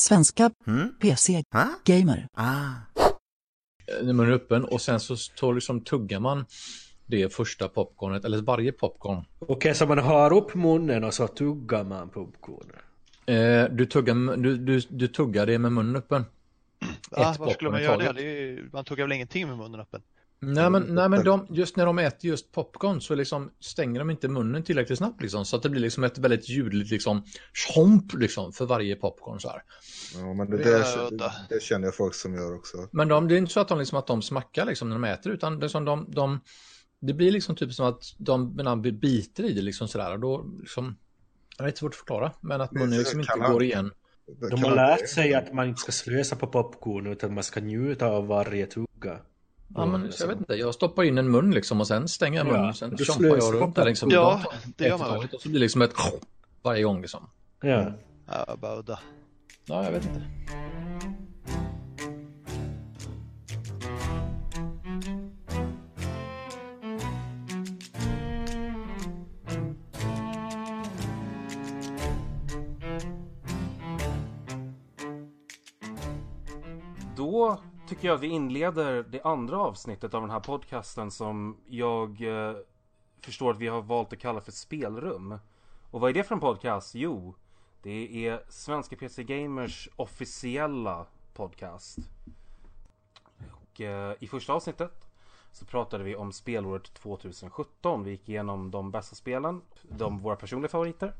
Svenska. Mm. PC. Ah. Gamer. Ah. när man är öppen och sen så tar liksom tuggar man det första popcornet eller varje popcorn. Okej, så man har upp munnen och så tuggar man popcorn. Eh, du, tuggar, du, du, du tuggar det med munnen öppen. Ett Varför skulle popcorn man göra det? det är man tuggar väl ingenting med munnen öppen? Nej men, nej, men de, just när de äter just popcorn så liksom stänger de inte munnen tillräckligt snabbt liksom. Så att det blir liksom ett väldigt ljudligt liksom chomp liksom för varje popcorn så här. Ja, men det, Det det, det känner jag folk som gör också. Men de, det är inte så att de, liksom, att de smackar liksom när de äter utan det, är som de, de, det blir liksom typ som att de de biter i det liksom sådär och då liksom jag vet inte svårt att förklara men att munnen liksom inte han- går igen. De har lärt sig att man inte ska slösa på popcorn utan man ska njuta av varje tugga. Ja, men jag vet inte, jag stoppar in en mun liksom och sen stänger jag Ja, munnen sen du chompar jag runt där liksom. Ja, det gör man väl. Och så blir det liksom ett varje gång liksom. Ja. Ja, bara udda. Ja, jag vet inte. Tycker jag vi inleder det andra avsnittet av den här podcasten som jag eh, förstår att vi har valt att kalla för spelrum. Och vad är det för en podcast? Jo, det är Svenska PC Gamers officiella podcast. Och eh, i första avsnittet så pratade vi om spelåret 2017. Vi gick igenom de bästa spelen, de våra personliga favoriter.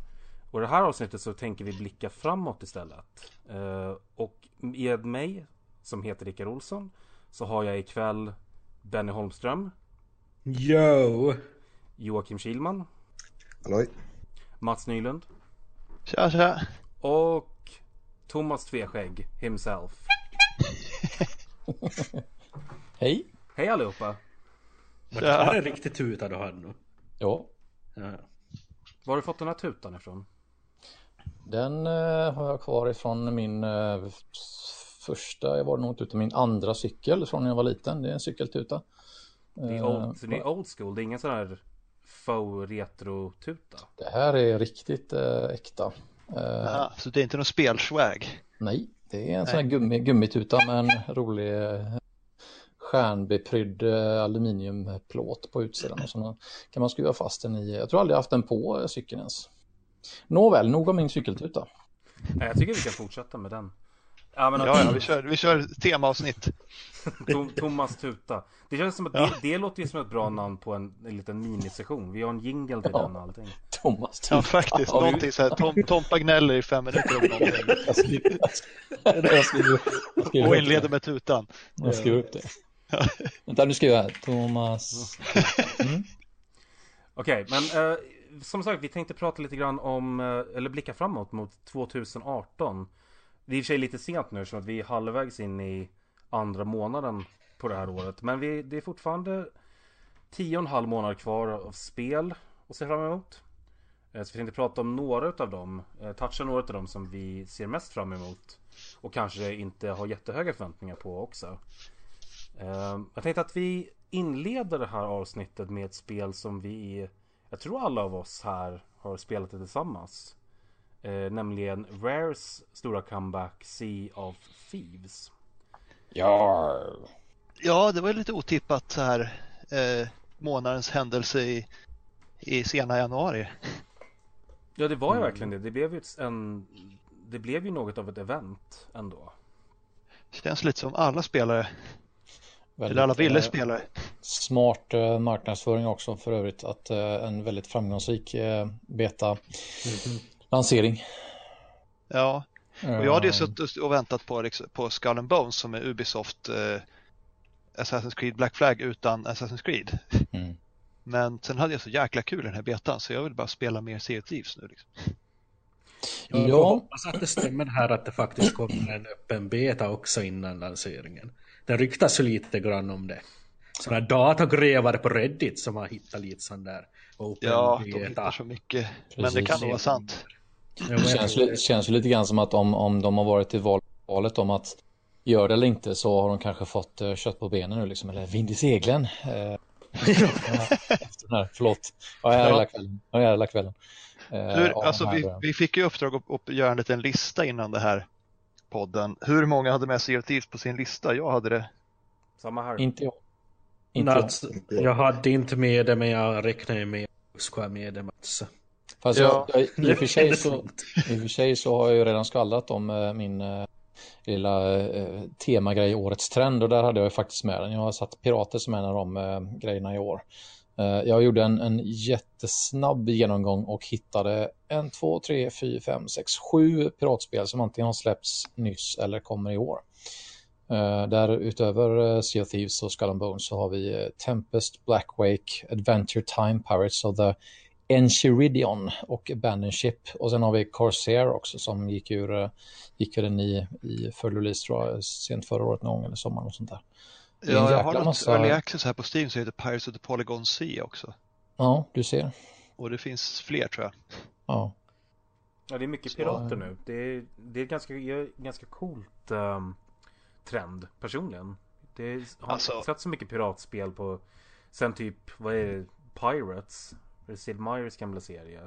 Och i det här avsnittet så tänker vi blicka framåt istället. Eh, och med mig, som heter Rickard Olsson, så har jag ikväll Benny Holmström, Yo! Joakim Kilman, Halloj. Mats Nylund Tja, tja. och Thomas Tveskägg himself. Hej. Hej allihopa! Men det här är riktigt tuta du har nu. Ja, Ja. Var har du fått den här tutan ifrån? den eh, har jag kvar ifrån min eh, första, jag var nog inte ute min andra cykel från när jag var liten. Det är en cykeltuta. Det är Eh, old, så det är old school, det är ingen sån här faux retro tuta. Det här är riktigt eh, äkta. Eh, Ja, så det är inte någon spelswag? Nej, det är en sån här gummi, gummituta med en rolig eh, stjärnbeprydd aluminiumplåt på utsidan och så kan man skruva fast den i. Jag tror aldrig jag haft den på cykeln ens. Nåväl, nog om min cykeltuta. Nej, jag tycker vi kan fortsätta med den. Ja, men Ja, ja, vi kör, vi kör temaavsnitt. Tom, Thomas Tuta. Det känns som att Ja. det, det låter ju som ett bra namn på en, en liten minisession. Vi har en jingle till Ja. den och allting. Thomas Ja, tuta. faktiskt. Ja, vi- Någonting så här. Tom, Tompa gnäller i fem minuter om någonting. Jag skriver, jag skriver, jag skriver Och upp inleder det. med tutan. Jag skriver upp det. Vänta, nu skriver jag här. Thomas. Mm. Okej, men eh, som sagt, vi tänkte prata lite grann om, eh, eller blicka framåt mot 2018. Det är i och för sig lite sent nu, så att vi är halvvägs in i andra månaden på det här året. Men vi, det är fortfarande tio och en halv månad kvar av spel att se fram emot. Eh, så vi tänkte prata om några av dem, eh, toucha några av dem som vi ser mest fram emot. Och kanske inte har jättehöga förväntningar på också. Eh, jag tänkte att vi inleder det här avsnittet med ett spel som vi, jag tror alla av oss här har spelat det tillsammans. Eh, nämligen Rares stora comeback Sea of Thieves. Ja. Ja, det var ju lite otippat så här eh, månadens händelse i, i sena januari. Ja det var ju verkligen det. Det blev ju en, det blev ju något av ett event ändå. Känns lite som alla spelare, Väldigt, eller alla ville eh, spelare. Smart eh, marknadsföring också för övrigt. Att eh, en väldigt framgångsrik eh, beta-lansering. Ja, och jag hade ju Eh, suttit och väntat på, liksom, på Skull and Bones som är Ubisoft eh, Assassin's Creed Black Flag utan Assassin's Creed. Mm. Men sen hade jag så jäkla kul i den här betan så jag vill bara spela mer Sea of Thieves nu. Liksom. Jag Ja. hoppas att det stämmer här att det faktiskt kommer en öppen beta också innan lanseringen. Det ryktas ju lite grann om det. Sådana datagrävare på Reddit som har hittat lite sån där open Ja, de beta. hittar så mycket. Men det Precis. kan nog vara sant. Ja, Det känns, känns ju lite grann som att om, om de har varit i val, valet om att göra det eller inte så har de kanske fått uh, kött på benen nu liksom, eller vind i seglen. Uh, efter den här, förlåt, jag är här hela kvällen. Jag är här hela kvällen. Eh, Hur, av alltså, vi, eh, vi fick ju uppdrag att, att göra en liten lista innan det här podden. Hur många hade med of Thieves på sin lista? Jag hade det. Samma här. Inte jag. Inte jag. Nats, jag hade inte med det men jag räknar ju med att jag ska ha med det Mats. Fast Ja. jag, jag, i, och för sig så, I och för sig så har jag ju redan skvallrat om eh, min eh, lilla eh, temagrej Årets trend och där hade jag ju faktiskt med den. Jag har satt pirater som en av de eh, grejerna i år. Eh, jag gjorde en, en jättesnabb genomgång och hittade en, två, tre, fyra, fem, sex, sju piratspel som antingen har släppts nyss eller kommer i år. Eh, där utöver uh, Sea of Thieves och Skull and Bones så har vi eh, Tempest, Blackwake, Adventure Time, Pirates of the Enchiridion och Abandon Ship. Och sen har vi Corsair också som gick ur, eh, gick väl in i, i full release tror jag, sent förra året någon gång eller sommaren och sånt där. Ja, jag har något massa- early access här på Steam som heter Pirates of the Polygon Sea också. Ja, du ser. Och det finns fler tror jag. Ja. Ja, det är mycket Så- pirater nu. Det är, det är ganska, ganska coolt ehm, trend personligen. Det har Alltså- sett så mycket piratspel på sen typ, vad är det, Pirates? Är det Sid Meier's gamla serie?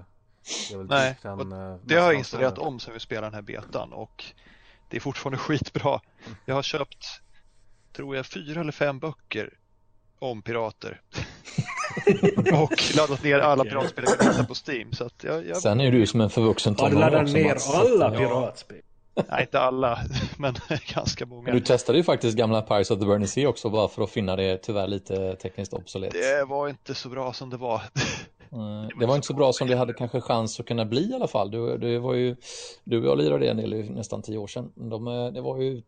Det är väl Nej, typ den, eh, Det har jag installerat om sen vi spelade den här betan och det är fortfarande skitbra. Jag har köpt, tror jag, fyra eller fem böcker om pirater. och laddat ner alla piratspel jag kan på Steam. Så att jag, jag, Sen är du som en förvuxen Har du tonåring laddat ner Mats. alla piratspel? nej, inte alla, men ganska många. Du testade ju faktiskt gamla Pirates of the Burning Sea också bara för att finna det tyvärr lite tekniskt obsolet. Det var inte så bra som det var. Det var inte så bra som det hade kanske chans att kunna bli i alla fall. Du, det var ju, du och jag lirade en del nästan tio år sedan. De, eh, det var ju,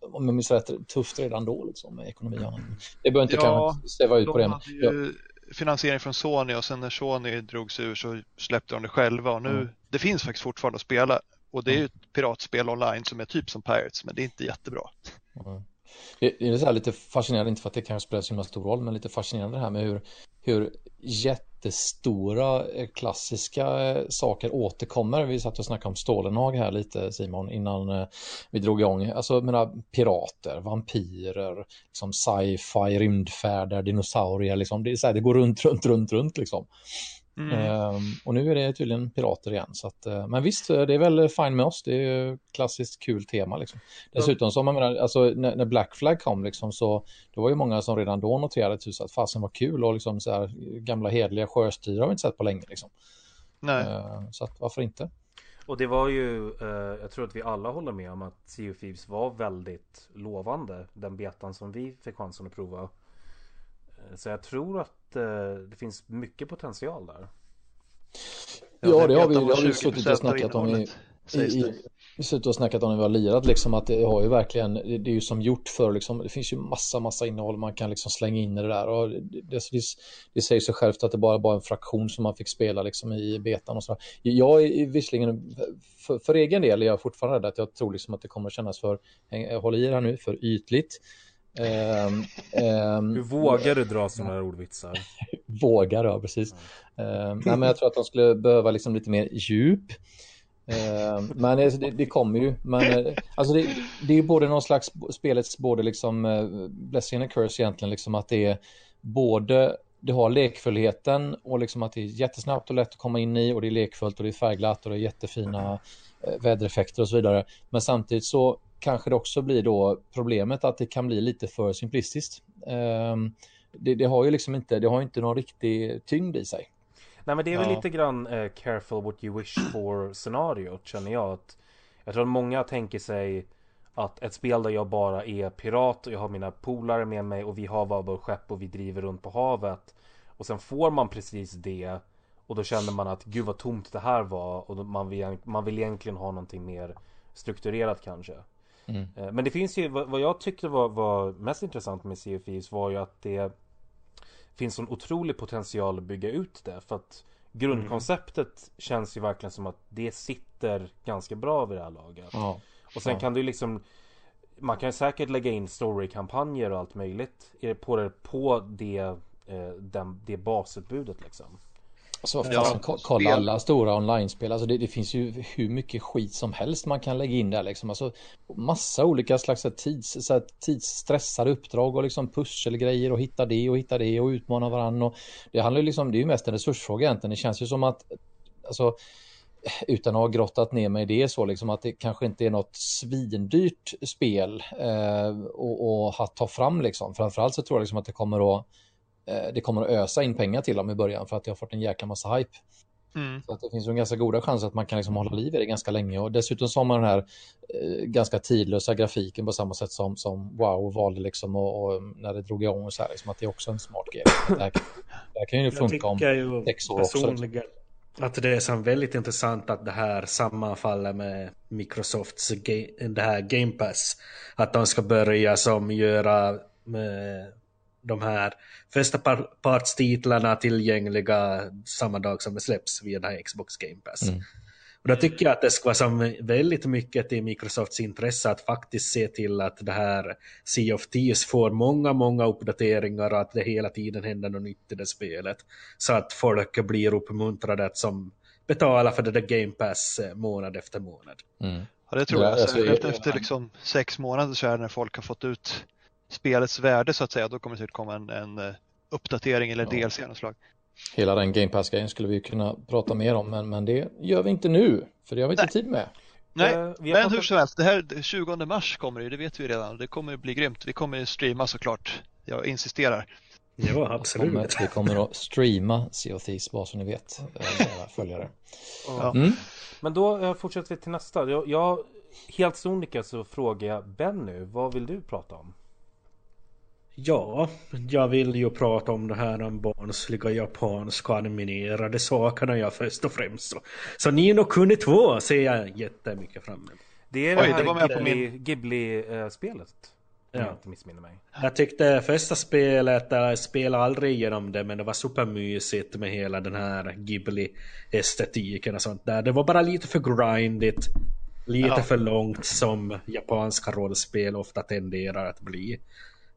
om jag minns rätt, tufft redan då liksom med ekonomi och. Det behöver inte Ja, kanske sväva ut på det. De hade Ja, ju finansiering från Sony och sen när Sony drogs ur så släppte de det själva och nu, Mm. det finns faktiskt fortfarande att spela. Och det är ju ett piratspel online som är typ som Pirates, men det är inte jättebra. Ja. Det är så här lite fascinerande, inte för att det kanske spelar så himla stor roll, men lite fascinerande det här med hur, hur jättestora eh, klassiska eh, saker återkommer. Vi satt och snackade om Stålenhag här lite Simon innan eh, vi drog igång. Alltså menar pirater, vampyrer, liksom sci-fi, rymdfärder, dinosaurier, liksom. det, är så här, det går runt, runt, runt, runt liksom. Ehm, och nu är det tydligen pirater igen. Så att, eh, men visst, eh, det är väl fine med oss. Det är ju klassiskt kul tema. Liksom. Dessutom så, man menar, alltså, när, när Black Flag kom liksom, så det var ju många som redan då noterade typ, att fasen var kul och liksom, så här, gamla hedliga sjöstrider har vi inte sett på länge. Liksom. Nej, Eh, så att, varför inte? Och det var ju, eh, jag tror att vi alla håller med om att Sea of Thieves var väldigt lovande. Den betan som vi fick chansen att prova. Eh, Så jag tror att eh, det finns mycket potential där. Ja, det har vi, det har vi 20% suttit och snackat om i, i, vi suttit och snackat om när vi har lirat liksom att det har ju verkligen, det det är ju som gjort för liksom, det finns ju massa, massa innehåll man kan liksom slänga in i det där och det, det, det, det säger sig självt att det bara var en fraktion som man fick spela liksom i betan och så. Jag är visserligen, för, för egen del är jag fortfarande rädd att jag tror liksom att det kommer att kännas för, håller i det här nu, för ytligt. Ehm, ehm, Hur vågar du dra sådana här ordvitsar? Vågar, ja precis. Eh, nej, men jag tror att de skulle behöva liksom lite mer djup. Eh, men det, det, kommer ju. Men, eh, alltså det, det är ju både någon slags spelets både liksom eh, blessing and curse egentligen liksom att det är både det har lekfullheten och liksom att det är jättesnabbt och lätt att komma in i och det är lekfullt och det är färgglatt och det är jättefina eh, vädereffekter och så vidare. Men samtidigt så kanske det också blir då problemet att det kan bli lite för simplistiskt. Ehm, det, det har ju liksom inte, det har inte någon riktig tyngd i sig. Nej men det är väl Ja. lite grann eh, careful what you wish for scenariot känner jag. Att, jag tror att många tänker sig att ett spel där jag bara är pirat och jag har mina polare med mig och vi har var vår skepp och vi driver runt på havet. Och sen får man precis det och då känner man att gud vad tomt det här var och man vill, man vill egentligen ha någonting mer strukturerat kanske. Mm. Eh, Men det finns ju, vad jag tyckte var, var mest intressant med Sea of Thieves var ju att det finns en otrolig potential att bygga ut det. För att grundkonceptet känns ju verkligen som att det sitter ganska bra vid det här laget. Ja. Och sen Ja. kan du liksom Man kan säkert lägga in story-kampanjer och allt möjligt på det, på det, eh, den, det basutbudet liksom. Alltså, Ja, ko- kolla spel. alla stora online-spel. Alltså, det, det finns ju hur mycket skit som helst man kan lägga in där. Liksom. Alltså, massa olika slags tids, så här, tidsstressade uppdrag och liksom pusselgrejer och hitta det och hitta det och utmana varandra. Och det handlar liksom, det är ju mest en resursfråga egentligen. Det känns ju som att alltså, utan att ha grottat ner mig i det så liksom att det kanske inte är något svindyrt spel eh, och, och ta fram liksom. Framförallt så tror jag liksom att det kommer att det kommer att ösa in pengar till dem i början för att det har fått en jäkla massa hype. Mm. Så att det finns en ganska goda chanser att man kan liksom hålla liv i det ganska länge och dessutom så har man den här eh, ganska tidlösa grafiken på samma sätt som, som WoW valde liksom och, och när det drog igång och så här liksom att det är också en smart grej. Det här, det här kan ju funka om sex år också. Att det är så väldigt intressant att det här sammanfaller med Microsofts det här Game Pass. Att de ska börja som göra med de här första partstitlarna tillgängliga samma dag som det släpps via det här Xbox Game Pass. Mm. Och då tycker jag att det ska vara som väldigt mycket i Microsofts intresse att faktiskt se till att det här Sea of Thieves får många, många uppdateringar och att det hela tiden händer något nytt i det spelet. Så att folk blir uppmuntrade att som betala för det där Game Pass eh, månad efter månad. Mm. Ja, det tror jag. Ja, alltså, efter, efter liksom sex månader så är det när folk har fått ut spelets värde så att säga, då kommer det komma en, en eh, uppdatering eller ja. DLC av slag. Hela den Game Pass-grejen skulle vi kunna prata mer om, men, men det gör vi inte nu, för det har vi inte Nej. tid med. Nej, uh, men pratat... hur som helst, det här 20 mars kommer det, det vet vi redan. Det kommer bli grymt. Vi kommer streama såklart. Jag insisterar. Ja, absolut. Vi kommer, vi kommer att streama Sea of Thieves, bara så ni vet, era följare. Ja. Mm. Men då fortsätter vi till nästa. Jag, jag, helt sonika så frågar jag Benny, vad vill du prata om? Ja, jag vill ju prata om det här om barnsliga japanska animerade sakerna jag först och främst. Så, så Nino Kuni 2 ser jag jättemycket fram emot. Det är det Oj, här det var med Ghibli, på min... Ghibli-spelet. Ja. Jag inte missminner mig. Jag tyckte första spelet, jag spelade aldrig igenom det men det var supermysigt med hela den här Ghibli-estetiken och sånt där. Det var bara lite för grindigt. Lite ja. för långt som japanska rollspel ofta tenderar att bli.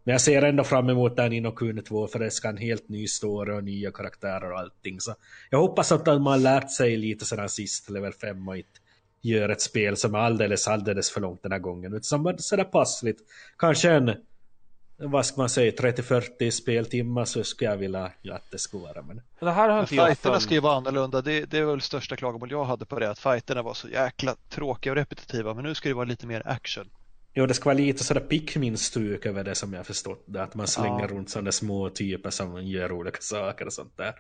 Men jag ser ändå fram emot den Nino Kuni 2 för det ska en helt ny story och nya karaktärer och allting. Så jag hoppas att man har lärt sig lite sedan sist, level 5 och inte gör ett spel som är alldeles, alldeles för långt den här gången. Utan som är sådär passligt. Kanske en, vad ska man säga, 30-40 speltimmar så skulle jag vilja att det ska vara. Men... Det här har inte fighterna ska ju vara annorlunda. Det, det är väl största klagomål jag hade på det. Att fighterna var så jäkla tråkiga och repetitiva. Men nu ska det vara lite mer action. Jo, det ska vara lite sådär Pikmin-stuk över det som jag förstått det. Att man slänger ja. runt sådana små typer som gör olika saker och sånt där.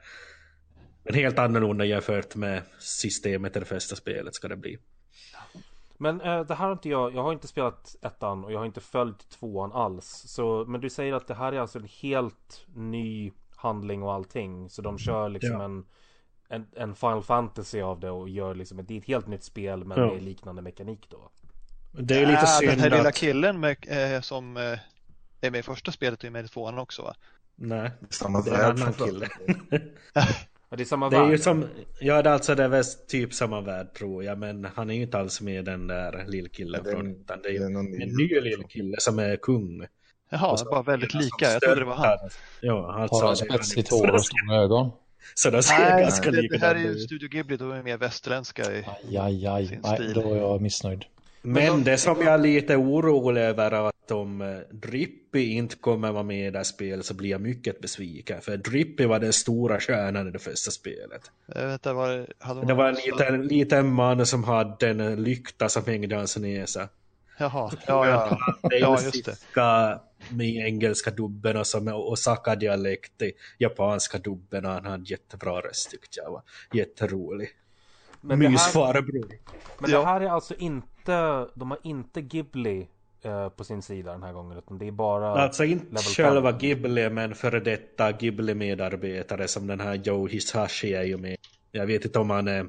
Men helt annorlunda jämfört med systemet i det första spelet ska det bli. Men äh, det här har inte jag, jag har inte spelat ettan och jag har inte följt tvåan alls. Så, men du säger att det här är alltså en helt ny handling och allting. Så de kör liksom ja. en, en, en Final Fantasy av det och gör liksom ett, det är ett helt nytt spel men ja. med liknande mekanik då. Det är lite äh, synd Den här att... lilla killen med, eh, som eh, är med i första spelet och är med i tvåan också va? Nej, samma det är en annan kille. ja, det är samma det är Ju som, ja, det är alltså det är väl typ samma värld tror jag, men han är ju inte alls med den där lillkillen ja, från, utan det är ju en ny lillkille som är kung. Jaha, bara väldigt lika, jag trodde det var han. Ja, alltså, Har han spetsigt hår och stora ögon? Så de ser Nej, ganska det, det här är ju Studio Ghibli, de är mer västerländska i aj, aj, aj. sin stil. Då är jag missnöjd. Men det som jag är lite orolig över är att om eh, Drippy inte kommer vara med i det här spelet så blir jag mycket besviken. För Drippy var den stora stjärnan i det första spelet. Jag vet var, hade det var en liten, liten man som hade en lykta som hängde hans näsa. Jaha, ja, ja. ja just det. Med engelska dubben och, som, Osaka-dialekt i japanska dubben och han hade jättebra röst tyckte jag var jätterolig. Men Mysfarbror. Men det här är alltså inte, de har inte Ghibli eh, på sin sida den här gången utan det är bara Alltså inte själva fem. Ghibli men före detta Ghibli-medarbetare som den här Joe Hisashi är ju med. Jag vet inte om han är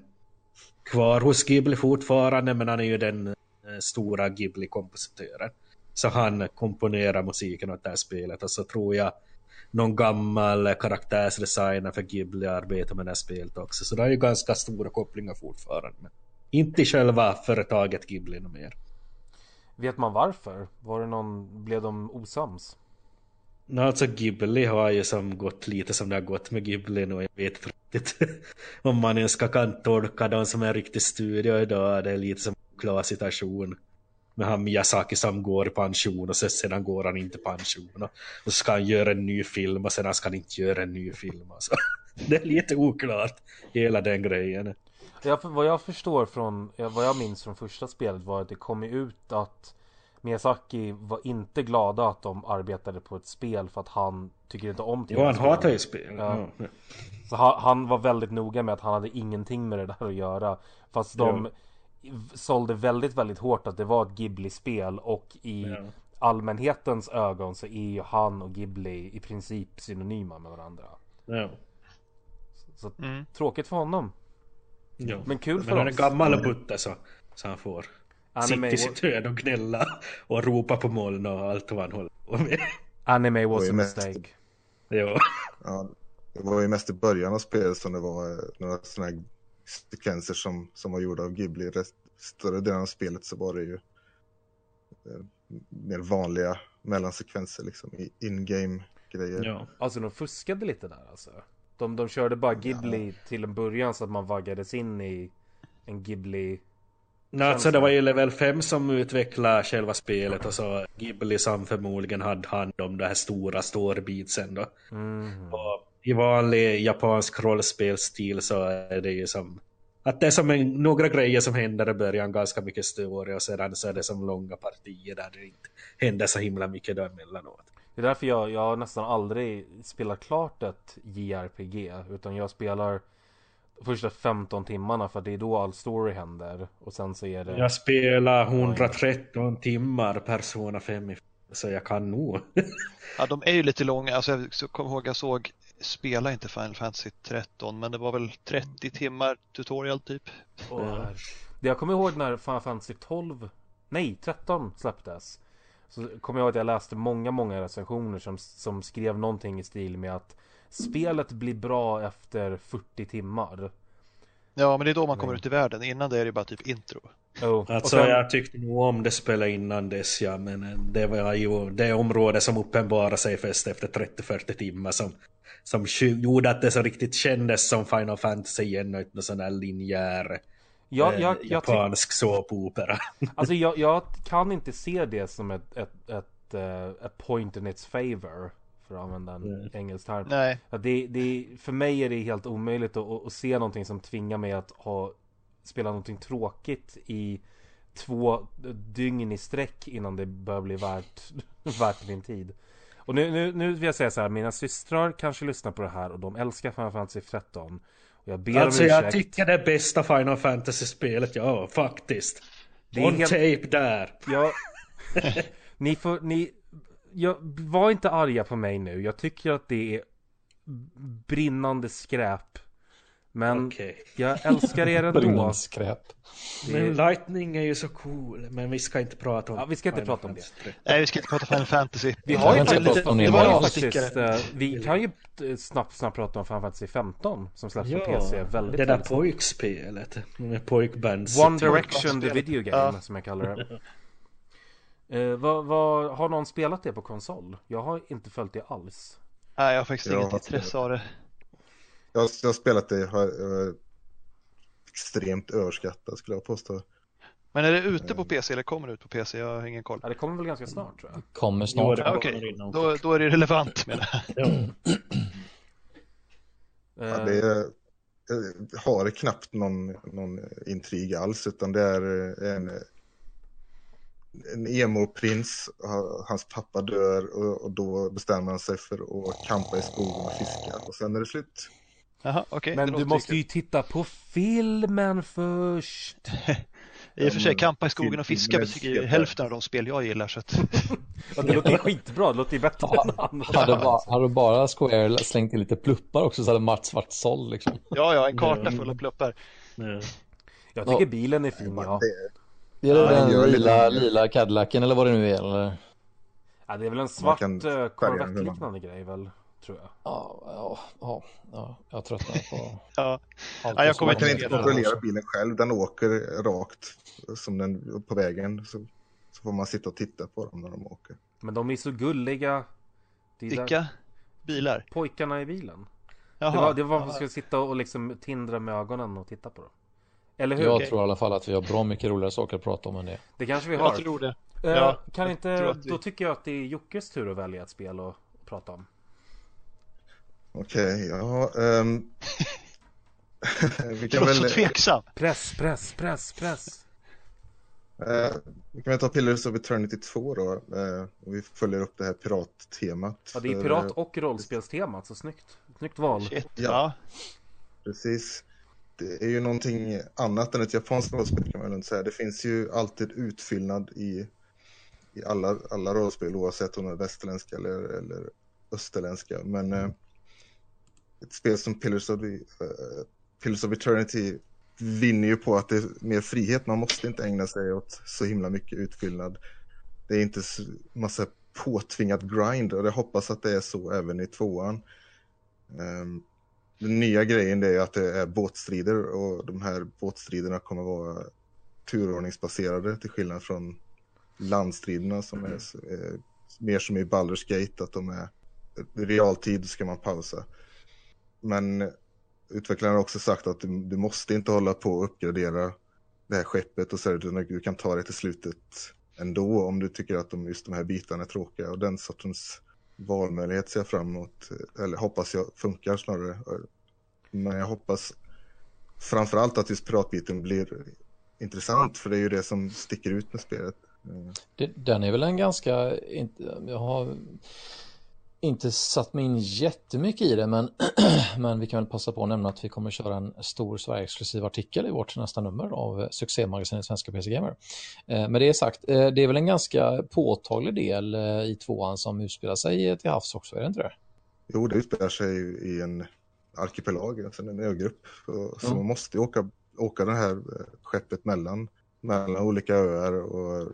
kvar hos Ghibli fortfarande men han är ju den eh, stora Ghibli-kompositören. Så han komponerar musiken åt det här spelet och så tror jag någon gammal karaktärsdesigner för Ghibli arbetar med det här spelet också. Så det är ju ganska stora kopplingar fortfarande. Inte själva företaget Ghibli något mer. Vet man varför? Var det någon, blev de osams? No, alltså Ghibli har ju som gått lite som det har gått med Ghibli nu. Jag vet inte riktigt om man ens ska kan tolka dem som en riktig studio idag. Det är lite som en klar situation med han Miyazaki som går i pension och sedan går han inte i pension. Och så ska han göra en ny film och sen ska han inte göra en ny film. Alltså. Det är lite oklart, hela den grejen. Jag, vad jag förstår från, vad jag minns från första spelet var att det kom ut att Miyazaki var inte glada att de arbetade på ett spel för att han tycker inte om Jo, han hatar ju spel. Ja. Så han, han var väldigt noga med att han hade ingenting med det där att göra. Fast de sålde väldigt, väldigt hårt att det var ett Ghibli-spel och i Ja. allmänhetens ögon så är ju han och Ghibli i princip synonyma med varandra. Ja. Så Mm. tråkigt för honom. Ja. Men kul för Men han är oss. gammal butte så, så han får Anime, sitta i sitt hörn och gnälla och ropa på moln och allt vad han håller på med. anime was a mistake. Jo. Ja, det var ju mest i början av spelet som det var eh, några sådana här sekvenser som, som var gjorda av Ghibli. Rest, större delen av spelet så var det ju eh, mer vanliga mellansekvenser liksom i in-game grejer. Ja. Alltså de fuskade lite där alltså. De, de körde bara Ghibli till en början så att man vaggades in i en Ghibli Nej, alltså det var ju level 5 som utvecklade själva spelet och så Ghibli som förmodligen hade hand om det här stora storybeatsen då. mm. Och I vanlig japansk rollspelsstil så är det ju som att det är som en, några grejer som händer i början, ganska mycket story och sedan så är det som långa partier där det inte händer så himla mycket då emellanåt. Det är därför jag, jag nästan aldrig spelar klart ett JRPG Utan jag spelar första 15 timmarna för det är då all story händer Och sen så är det Jag spelar 113 timmar Persona 5 i- så jag kan nog. Ja, de är ju lite långa. Alltså, jag kommer ihåg jag såg, spela inte Final Fantasy 13, men det var väl 30 timmar tutorial typ. Det jag kommer ihåg när Final Fantasy 12 Nej 13 släpptes Så kommer jag ihåg att jag läste många många recensioner som, som skrev någonting i stil med att Spelet blir bra efter 40 timmar Ja, men det är då man kommer Mm. ut i världen. Innan det är det bara typ intro. oh. Alltså sen, jag tyckte nog om det spelet innan dess ja, men eh, det var ju det område som uppenbarade sig först efter 30-40 timmar som, som gjorde att det så riktigt kändes som Final Fantasy igen och inte någon sån där linjär jag, eh, jag, jag, tyck- japansk såpopera. Alltså jag, jag kan inte se det som ett, ett, ett, eh, ett point in its favor För att använda en Mm. engelsk term Nej, det, det, för mig är det helt omöjligt att, att, att se någonting som tvingar mig att ha spela någonting tråkigt i två dygn i sträck innan det börjar bli värt, värt min tid. Och nu, nu, nu vill jag säga så här, mina systrar kanske lyssnar på det här och de älskar Final Fantasy 13. Jag ber Alltså om jag tycker det bästa Final Fantasy-spelet, ja faktiskt. Det är On helt- tape där. Jag, ni får, ni, jag, var inte arga på mig nu. Jag tycker att det är brinnande skräp. Men Okej. jag älskar er ändå. Skräp. Det- Men Lightning är ju så cool, men vi ska inte prata om Ja, vi ska inte prata om det. Fantasy 13. nej, vi ska inte prata Final Fantasy. Vi har ju inte om det. ju Ja, faktiskt eh, vi kan ju eh, snabbt, snabbt prata om Final Fantasy 15 som släpps på PC väldigt, det där pojkspelet med pojkbands. One Direction the video game Ja. som jag kallar det. Eh, vad, vad, har någon spelat det på konsol? Jag har inte följt det alls. Nej, jag har faktiskt Ja, inget intresse av det. Jag, har- jag har spelat det, har, jag, extremt överskattat skulle jag påstå. Men är det ute på PC eller kommer det ut på PC? Jag har ingen koll. Ja, det kommer väl ganska snart tror jag. Kommer Jo, snart. det Ja, kommer inom då, då är det relevant med det. Ja. Eh, det är, jag har knappt någon, någon intrig alls utan det är en, en emo-prins, hans pappa dör och, och då bestämmer han sig för att kampa i skogen och fiska och sen är det slut. Jaha, okej. Men du måste kul. ju titta på filmen först. I och för sig, Ja, kampa i skogen och fiska men betyder ju det- hälften av de spel jag gillar. Så att... Ja, det låter ju skitbra, det låter ju bättre än andra. Hade, bara, hade bara Square slängt in lite pluppar också så hade Mats varit såld liksom. Ja, ja, en karta Ja. full av pluppar. Ja. Jag tycker bilen är fin ja. Det, Är det Ja, den lila, lila Cadillacen eller vad det nu är? Eller? ja. Det är väl en svart kan eh, Corvette-liknande grej väl? Tror jag. Ja, ja, ja, ja, jag tröttnar på Ja. Ja, jag kommer man inte det kontrollera bilen själv, den åker rakt som den på vägen. Så, så får man sitta och titta på dem när de åker. Men de är så gulliga. Vilka bilar? Pojkarna i bilen. Jaha. Det var, det var att vi skulle sitta och liksom tindra med ögonen och titta på dem. Eller hur? Jag tror i alla fall att vi har bra mycket roligare saker att prata om än det. Det kanske vi Jag har. tror det. Eh, ja, kan jag inte, tror att vi- då tycker jag att det är Jockes tur att välja ett spel och prata om. Okej, ja. ehm, vi kan väl, så tveksam. Press, press, press, press. eh, vi kan väl ta Pillars of Eternity 2 då. Eh, och vi följer upp det här pirattemat. Ja, det är pirat eh, och rollspelstemat, så snyggt. Snyggt val. Shit, Ja. ja. Precis. Det är ju någonting annat än ett japanskt rollspel kan man väl inte säga. Det finns ju alltid utfyllnad i, i alla, alla rollspel oavsett om de är västerländska eller, eller österländska. Men eh, ett spel som Pillars of, eh, Pillars of Eternity vinner ju på att det är mer frihet. Man måste inte ägna sig åt så himla mycket utfyllnad. Det är inte så massa påtvingat grind och jag hoppas att det är så även i tvåan. Ehm, den nya grejen är att det är båtstrider och de här båtstriderna kommer vara turordningsbaserade till skillnad från landstriderna som är eh, mer som i Baldur's Gate att de är realtid ska man pausa. Men utvecklaren har också sagt att du, du måste inte hålla på och uppgradera det här skeppet och så är det, du kan ta det till slutet ändå om du tycker att de, just de här bitarna är tråkiga och den sortens valmöjlighet ser jag fram emot, eller hoppas jag funkar snarare. Men jag hoppas framförallt att just piratbiten blir intressant för det är ju det som sticker ut med spelet. Den är väl en ganska, jag har inte satt mig in jättemycket i det men, men vi kan väl passa på att nämna att vi kommer köra en stor Sverige-exklusiv artikel i vårt nästa nummer av succémagasinet Svenska PC Gamer. Eh, med det sagt, eh, det är väl en ganska påtaglig del eh, i tvåan som utspelar sig till havs också, är det inte det? Jo, det utspelar sig i en arkipelag, alltså en ögrupp. Så Mm. man måste åka, åka det här eh, skeppet mellan, mellan olika öar och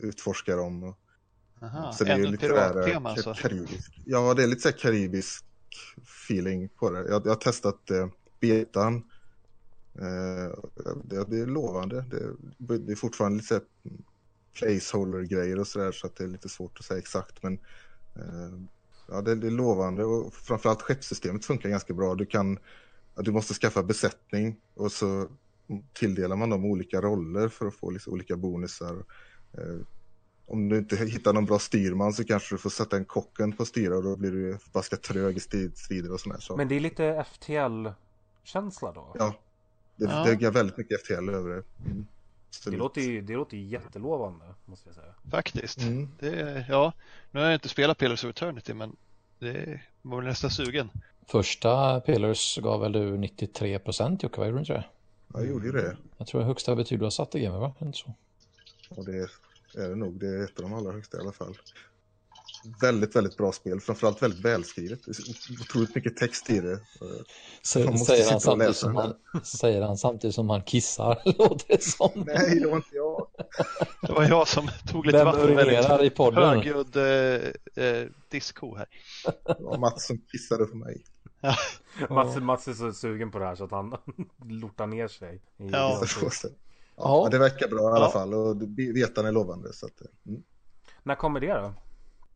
utforska dem. Och, Aha, så det är ju lite pirattema eh, alltså. karibisk. Ja, det är lite så karibisk feeling på det. Jag, jag har testat eh, betan. Eh, det, det är lovande. Det, det är fortfarande lite placeholder-grejer och sådär så att det är lite svårt att säga exakt. Men eh, ja, det, det är lovande och framförallt skeppssystemet funkar ganska bra. Du kan, du måste skaffa besättning och så tilldelar man dem olika roller för att få liksom olika bonusar. Om du inte hittar någon bra styrman så kanske du får sätta en kocken på styra och då blir du ganska trög i strid- strider och sådär. Så. Men det är lite FTL-känsla då? Ja, det, Ja. det är väldigt mycket FTL över det. Mm. Det låter, ju, det låter ju jättelovande, måste jag säga. Faktiskt. Mm. Det, ja, nu har jag inte spelat Pillars of Eternity men det var väl nästan sugen. Första Pillars gav väl du 93 procent Jocke, vad gjorde du inte det? Jag gjorde ju det. Jag tror det högsta betyg du har satt i gamet, va? Inte så? Och det är det nog. Det är ett av de allra högsta i alla fall. Väldigt, väldigt bra spel. Framförallt väldigt välskrivet. Så otroligt mycket text i det. Måste säger, han samtidigt som han, säger han samtidigt som han kissar, låter det som. Nej, det var inte jag. Det var jag som tog lite Vem vatten urinerar i podden? högljudd eh, eh, disco här. Det var Mats som kissade för mig. Mats, Mats är så sugen på det här så att han lortar ner sig. I Ja. Ja. Det verkar bra i alla Ja. fall och det- vetan är lovande. Så att, mm, När kommer det då?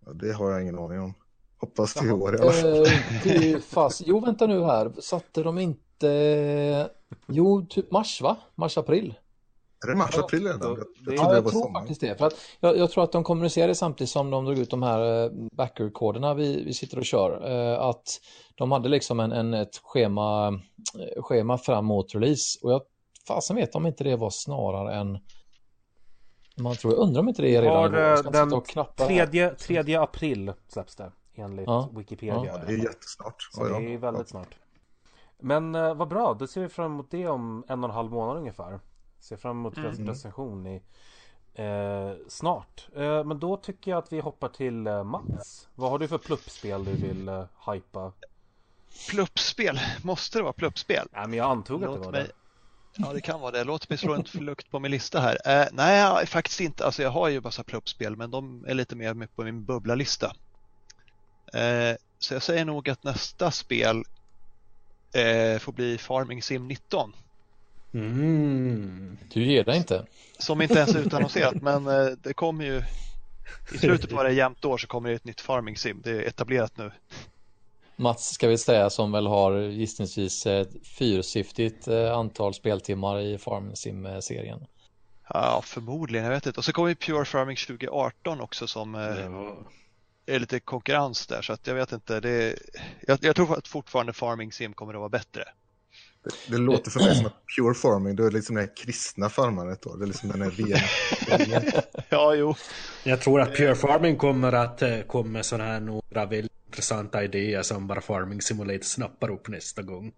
ja, det har jag ingen aning om. Hoppas till i år i alla fall. Eh, det är fast. Jo, vänta nu här. Satte de inte... Jo, typ mars va? Mars-april. Är det mars, april redan? då- Jag, det- jag Ja, det jag var tror sommar. faktiskt det. För att jag, jag tror att de kommunicerade samtidigt som de drog ut de här eh, backer-koderna vi, vi sitter och kör. eh, Att de hade liksom en, en, ett schema, eh, schema fram mot release. Och jag fasen vet om inte det var snarare än... Man tror, jag undrar om inte det är redan Har, eh, den och knappa här. Tredje, tredje april släpps det enligt Ja. Wikipedia. Ja, Det är jättesnart. Så det Ja, är väldigt snart. Men eh, vad bra, då ser vi fram emot det om en och en halv månad ungefär. Ser fram emot Mm. recension i eh, snart. Eh, men då tycker jag att vi hoppar till eh, Mats. Vad har du för pluppspel du vill eh, hypa? Pluppspel, måste det vara pluppspel? Nej men jag antog att det Låt var mig... det. Ja det kan vara det. Låt mig slå en flukt på min lista här. Eh, nej, faktiskt inte. Alltså jag har ju massa pluppspel men de är lite mer med på min bubblalista. Eh, så jag säger nog att nästa spel eh, får bli Farming Sim 19. Mm. Du ger dig inte. Som inte ens är utannonserat men eh, det kommer ju i slutet på det jämnt år så kommer det ett nytt Farming Sim. Det är etablerat nu. Mats ska vi säga som väl har gissningsvis ett fyrsiffrigt eh, antal speltimmar i Farm Sim-serien. Ja, förmodligen. Jag vet inte. Och så kommer ju Pure Farming 2018 också som eh, Ja. är lite konkurrens där så att jag vet inte. Det är, jag, jag tror att fortfarande Farming Sim kommer att vara bättre. Det, det låter för mig som att pure farming, då är det liksom det kristna farmandet då. Det är liksom den här rena. ja, jo. Jag tror att pure farming kommer att eh, komma sådana här några väldigt intressanta idéer som bara farming simulator snappar upp nästa gång.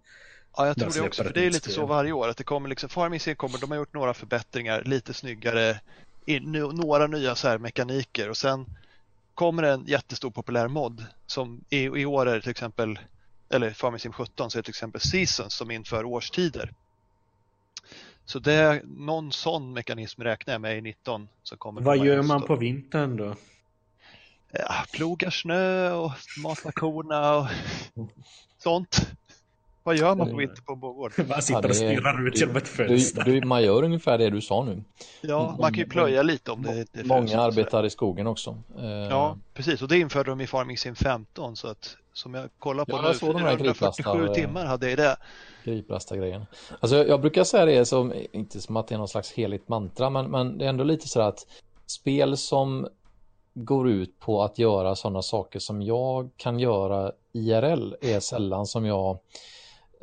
Ja, jag tror det också, för det är lite så varje år att det kommer liksom, Farming Sim kommer, de har gjort några förbättringar, lite snyggare, några nya så här mekaniker och sen kommer en jättestor populär mod som i, i år är till exempel, eller Farming Sim 17 så är det till exempel Seasons som inför årstider. Så det är någon sån mekanism räknar jag med i 19 som kommer. Vad gör man på vintern då? Ja, plogar snö och matar korna och sånt. Vad gör man på vinter på en bondgård? Man sitter och stirrar ut genom ett fönster. Du, du, man gör ungefär det du sa nu. Ja, man kan ju plöja lite om det är Många arbetar i skogen också. Ja, precis. Och det införde de i Farming Sim 15 så att som jag kollar på ja, nu, jag såg de här 447 timmar hade jag i det. Griplasta grejen. Alltså jag, jag, brukar säga det som, inte som att det är någon slags heligt mantra, men, men det är ändå lite så att spel som går ut på att göra sådana saker som jag kan göra IRL är sällan som jag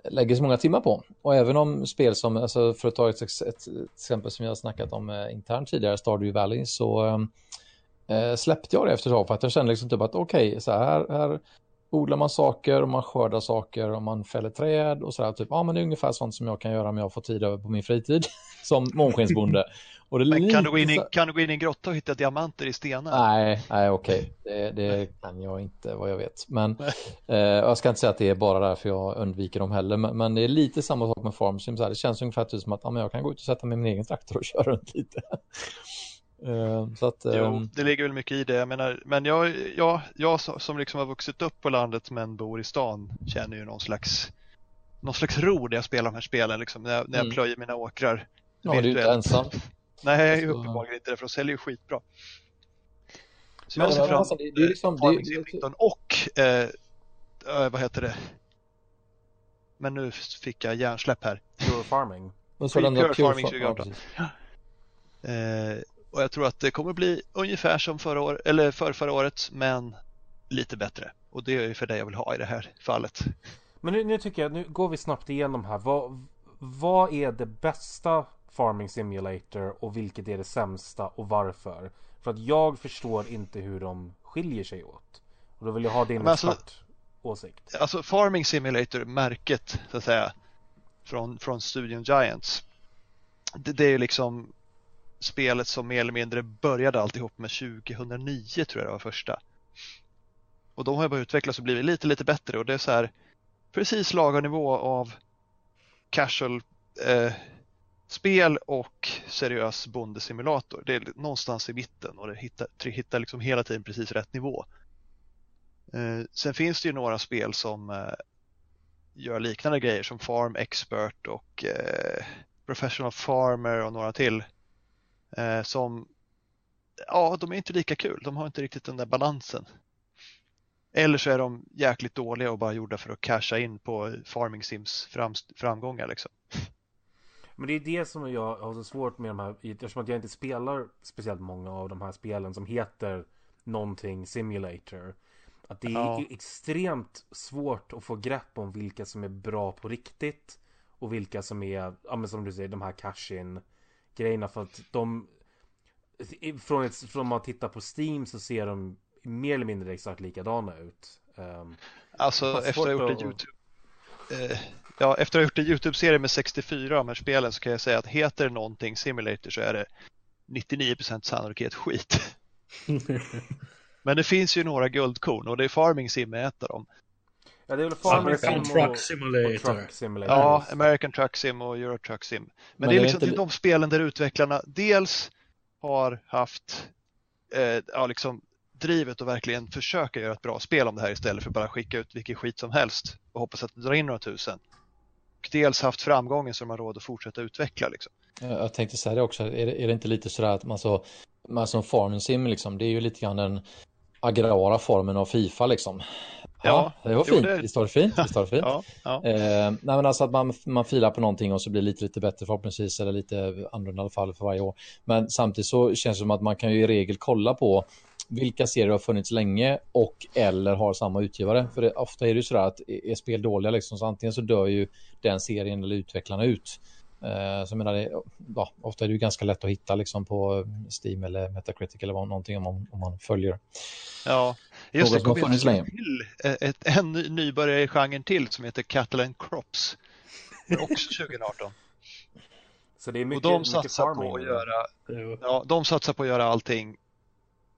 lägger så många timmar på. Och även om spel som, alltså för att ta ett, ett, ett exempel som jag har snackat om eh, internt tidigare, Stardew Valley, så eh, eh, släppte jag det efter ett tag för att jag kände liksom typ att okej, okay, så här, här odlar man saker och man skördar saker och man fäller träd och så där. Typ, ja, men det är ungefär sånt som jag kan göra om jag får tid över på min fritid som månskensbonde. Men kan, du gå in i, kan du gå in i en grotta och hitta diamanter i stenar? Nej, nej okej. Det, det, kan jag inte vad jag vet. Men eh, jag ska inte säga att det är bara därför jag undviker dem heller. Men, men det är lite samma sak med farmsim. Det känns ungefär typ som att ja, men jag kan gå ut och sätta mig i min egen traktor och köra runt lite. Uh, så att, jo, um... det ligger väl mycket i det. Jag menar, men jag, jag, jag som liksom har vuxit upp på landet men bor i stan känner ju någon slags, någon slags ro när jag spelar de här spelen. Liksom, när, jag, när jag mm. plöjer mina åkrar. Ja, du är inte ensam. Nej, jag är uppenbarligen inte det för de säljer ju skitbra. Så jag ser fram emot det, är liksom, det, och eh, vad heter det? Men nu fick jag hjärnsläpp här. Pure Farming. Pure Farming 2018. Eh, och jag tror att det kommer bli ungefär som förra år, eller för förra året, men lite bättre. Och det är för det jag vill ha i det här fallet. Men nu, nu tycker jag, nu går vi snabbt igenom här. Vad, vad är det bästa Farming Simulator och vilket är det sämsta och varför? För att jag förstår inte hur de skiljer sig åt. Och då vill jag ha din alltså, åsikt. Alltså Farming Simulator, märket så att säga, från, från Studion Giants. Det, det är liksom spelet som mer eller mindre började alltihop med 2009 tror jag det var första. Och de har ju bara utvecklats och blivit lite, lite bättre och det är så här precis lagom nivå av casual eh, spel och seriös bondesimulator. Det är någonstans i mitten och det hittar, hittar liksom hela tiden precis rätt nivå. Eh, sen finns det ju några spel som eh, gör liknande grejer som Farm Expert och eh, Professional Farmer och några till eh, som, ja, de är inte lika kul. De har inte riktigt den där balansen. Eller så är de jäkligt dåliga och bara gjorda för att casha in på Farming Sims framgångar liksom. Men det är det som jag har så svårt med de här, eftersom att jag inte spelar speciellt många av de här spelen som heter någonting simulator. Att det är ja. extremt svårt att få grepp om vilka som är bra på riktigt och vilka som är, ja men som du säger, de här cash-in grejerna för att de från, ett, från man tittar på Steam så ser de mer eller mindre exakt likadana ut. Um, alltså efter att ha gjort en YouTube eh, Ja, efter att ha gjort en YouTube-serie med 64 av de här spelen så kan jag säga att heter någonting Simulator så är det 99% sannolikhet skit. Men det finns ju några guldkorn och det är Farming Sim är ett av dem. Ja, det är väl Farming Sim och, Truck Simulator. Och Truck Simulator. Ja, American Truck Sim och Euro Truck Sim. Men, Men det är liksom inte... de spelen där utvecklarna dels har haft eh, ja, liksom drivet och verkligen försöka göra ett bra spel om det här istället för att bara skicka ut vilken skit som helst och hoppas att det drar in några tusen. Och dels haft framgången så de har råd att fortsätta utveckla. Liksom. Jag tänkte säga det också, är det, är det inte lite sådär att man så, man som farming sim liksom, det är ju lite grann den agrara formen av Fifa liksom. Ja, ja det var fint. Det... Visst var det fint? Visst var det fint? ja, ja. Eh, nej, men alltså att man, man filar på någonting och så blir det lite, lite bättre förhoppningsvis eller lite annorlunda i alla fall för varje år. Men samtidigt så känns det som att man kan ju i regel kolla på vilka serier har funnits länge och eller har samma utgivare. För det, ofta är det ju sådär att är spel dåliga liksom, så antingen så dör ju den serien eller utvecklarna ut. Uh, så jag menar, det, ja, ofta är det ju ganska lätt att hitta liksom på Steam eller Metacritic eller någonting om man, om man följer. Ja, just det. Kom in till ett, en nybörjare i genren till som heter Catalan Crops. Också 2018. Så det är mycket, och de satsar på att göra, ja, de satsar på att göra allting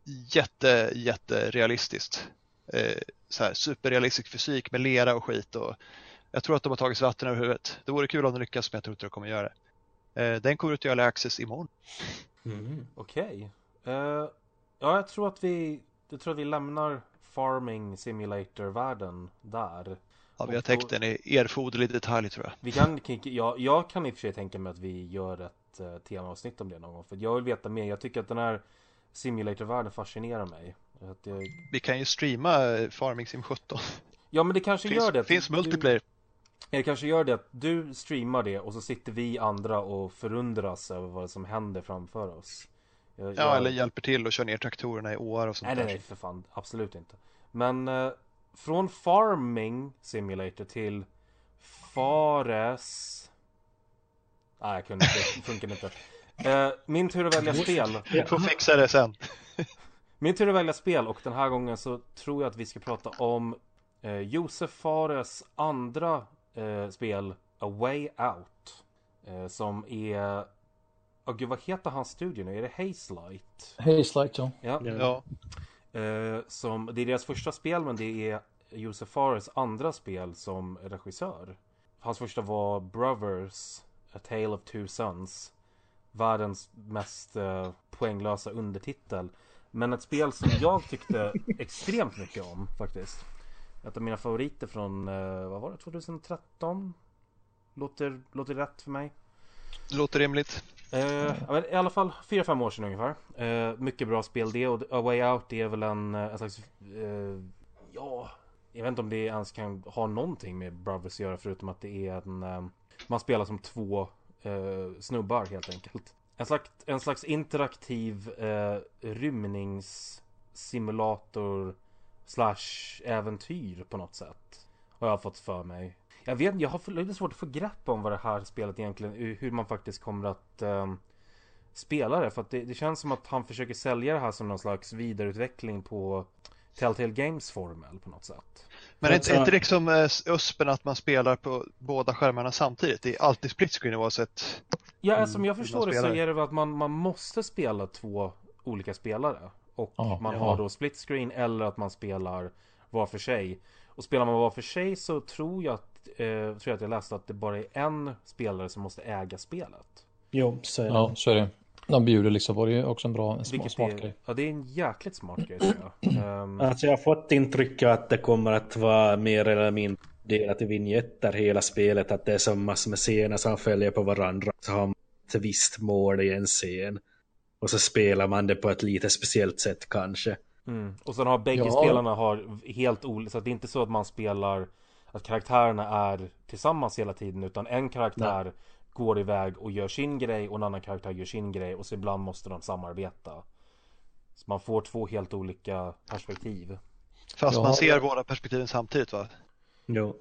jätte, jätte realistiskt. Eh, så här, superrealistisk fysik med lera och skit och jag tror att de har tagit sig vatten över huvudet. Det vore kul om de lyckas men jag tror inte de kommer göra det. Eh, den kommer ut i Early Access imorgon. Mm, Okej. Okay. Uh, eh, ja, jag tror att vi jag tror att vi lämnar Farming Simulator-världen där. Ja, vi har täckt den i erforderlig detalj tror jag. Vi kan, jag, jag kan i och för sig tänka mig att vi gör ett uh, temaavsnitt om det någon gång. För jag vill veta mer. Jag tycker att den här simulator-världen fascinerar mig. Att jag... Vi kan ju streama eh, Farming Sim 17. Ja, men det kanske finns, gör det. finns multiplayer. Det kanske gör det att du streamar det och så sitter vi andra och förundras över vad som händer framför oss. Jag, ja, jag... eller hjälper till och kör ner traktorerna i åar och sånt Nej, nej, nej, för fan. Absolut inte. Men eh, från Farming Simulator till Fares... Nej, jag kunde inte. Det funkar inte. Eh, min tur att välja spel. Vi får fixa det sen. min tur att välja spel och den här gången så tror jag att vi ska prata om eh, Josef Fares andra eh, spel A Way Out. Eh, som är... Oh, gud, vad heter hans studio nu? Är det Hazelight? Hazelight, ja. Ja. ja. Eh, som, det är deras första spel men det är Josef Fares andra spel som regissör. Hans första var Brothers, A Tale of Two Sons. Världens mest eh, poänglösa undertitel. Men ett spel som jag tyckte extremt mycket om faktiskt. Ett av mina favoriter från, eh, vad var det, 2013? Låter, låter rätt för mig. Låter rimligt. Eh, I alla fall 4-5 år sedan ungefär. Eh, mycket bra spel det och A Way Out är väl en, eh, en slags, eh, ja, jag vet inte om det ens kan ha någonting med Brothers att göra förutom att det är en, eh, man spelar som två eh, snubbar helt enkelt. En slags, en slags interaktiv eh, rymningssimulator slash äventyr på något sätt. Har jag fått för mig. Jag vet jag har lite svårt att få grepp om vad det här spelet egentligen, hur man faktiskt kommer att eh, spela det. För att det, det, känns som att han försöker sälja det här som någon slags vidareutveckling på Telltale Games formel på något sätt. Men är inte, inte liksom eh, USPen att man spelar på båda skärmarna samtidigt? Det är alltid split screen oavsett. Ja, som jag förstår det så är det väl att man, man måste spela två olika spelare. Och oh, man ja. har då split screen eller att man spelar var för sig. Och spelar man var för sig så tror jag att, eh, tror jag att jag läste att det bara är en spelare som måste äga spelet. Jo, så är det. Ja, så är det. De bjuder liksom på det är också en bra en smart, smart grej. Ja, det är en jäkligt smart grej tror jag. Um... Alltså jag har fått intryck att det kommer att vara mer eller mindre delat i vinjetter hela spelet. Att det är som massor med scener som följer på varandra. Så har man ett visst mål i en scen. Och så spelar man det på ett lite speciellt sätt kanske. Mm. Och sen har bägge ja. spelarna har helt olika, så det är inte så att man spelar att karaktärerna är tillsammans hela tiden utan en karaktär Nej. Går iväg och gör sin grej och en annan karaktär gör sin grej och så ibland måste de samarbeta. Så man får två helt olika perspektiv. Fast ja. man ser båda perspektiven samtidigt va? Jo.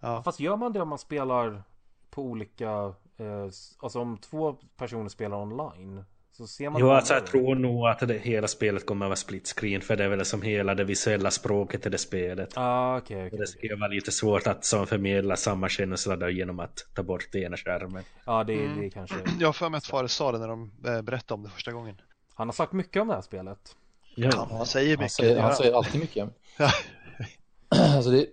Ja. Fast gör man det om man spelar på olika, eh, alltså om två personer spelar online så ser man jo, alltså jag tror nog att det, hela spelet kommer att vara split screen för det är väl som hela det visuella språket i det spelet. Ah, okay, okay, det ska vara lite svårt att som förmedla samma känsla genom att ta bort ena skärmen. Ja, det, mm. det kanske... Jag har för mig att Fares sa det när de eh, berättade om det första gången. Han har sagt mycket om det här spelet. Ja, han säger mycket. Han säger, han säger alltid mycket. alltså det,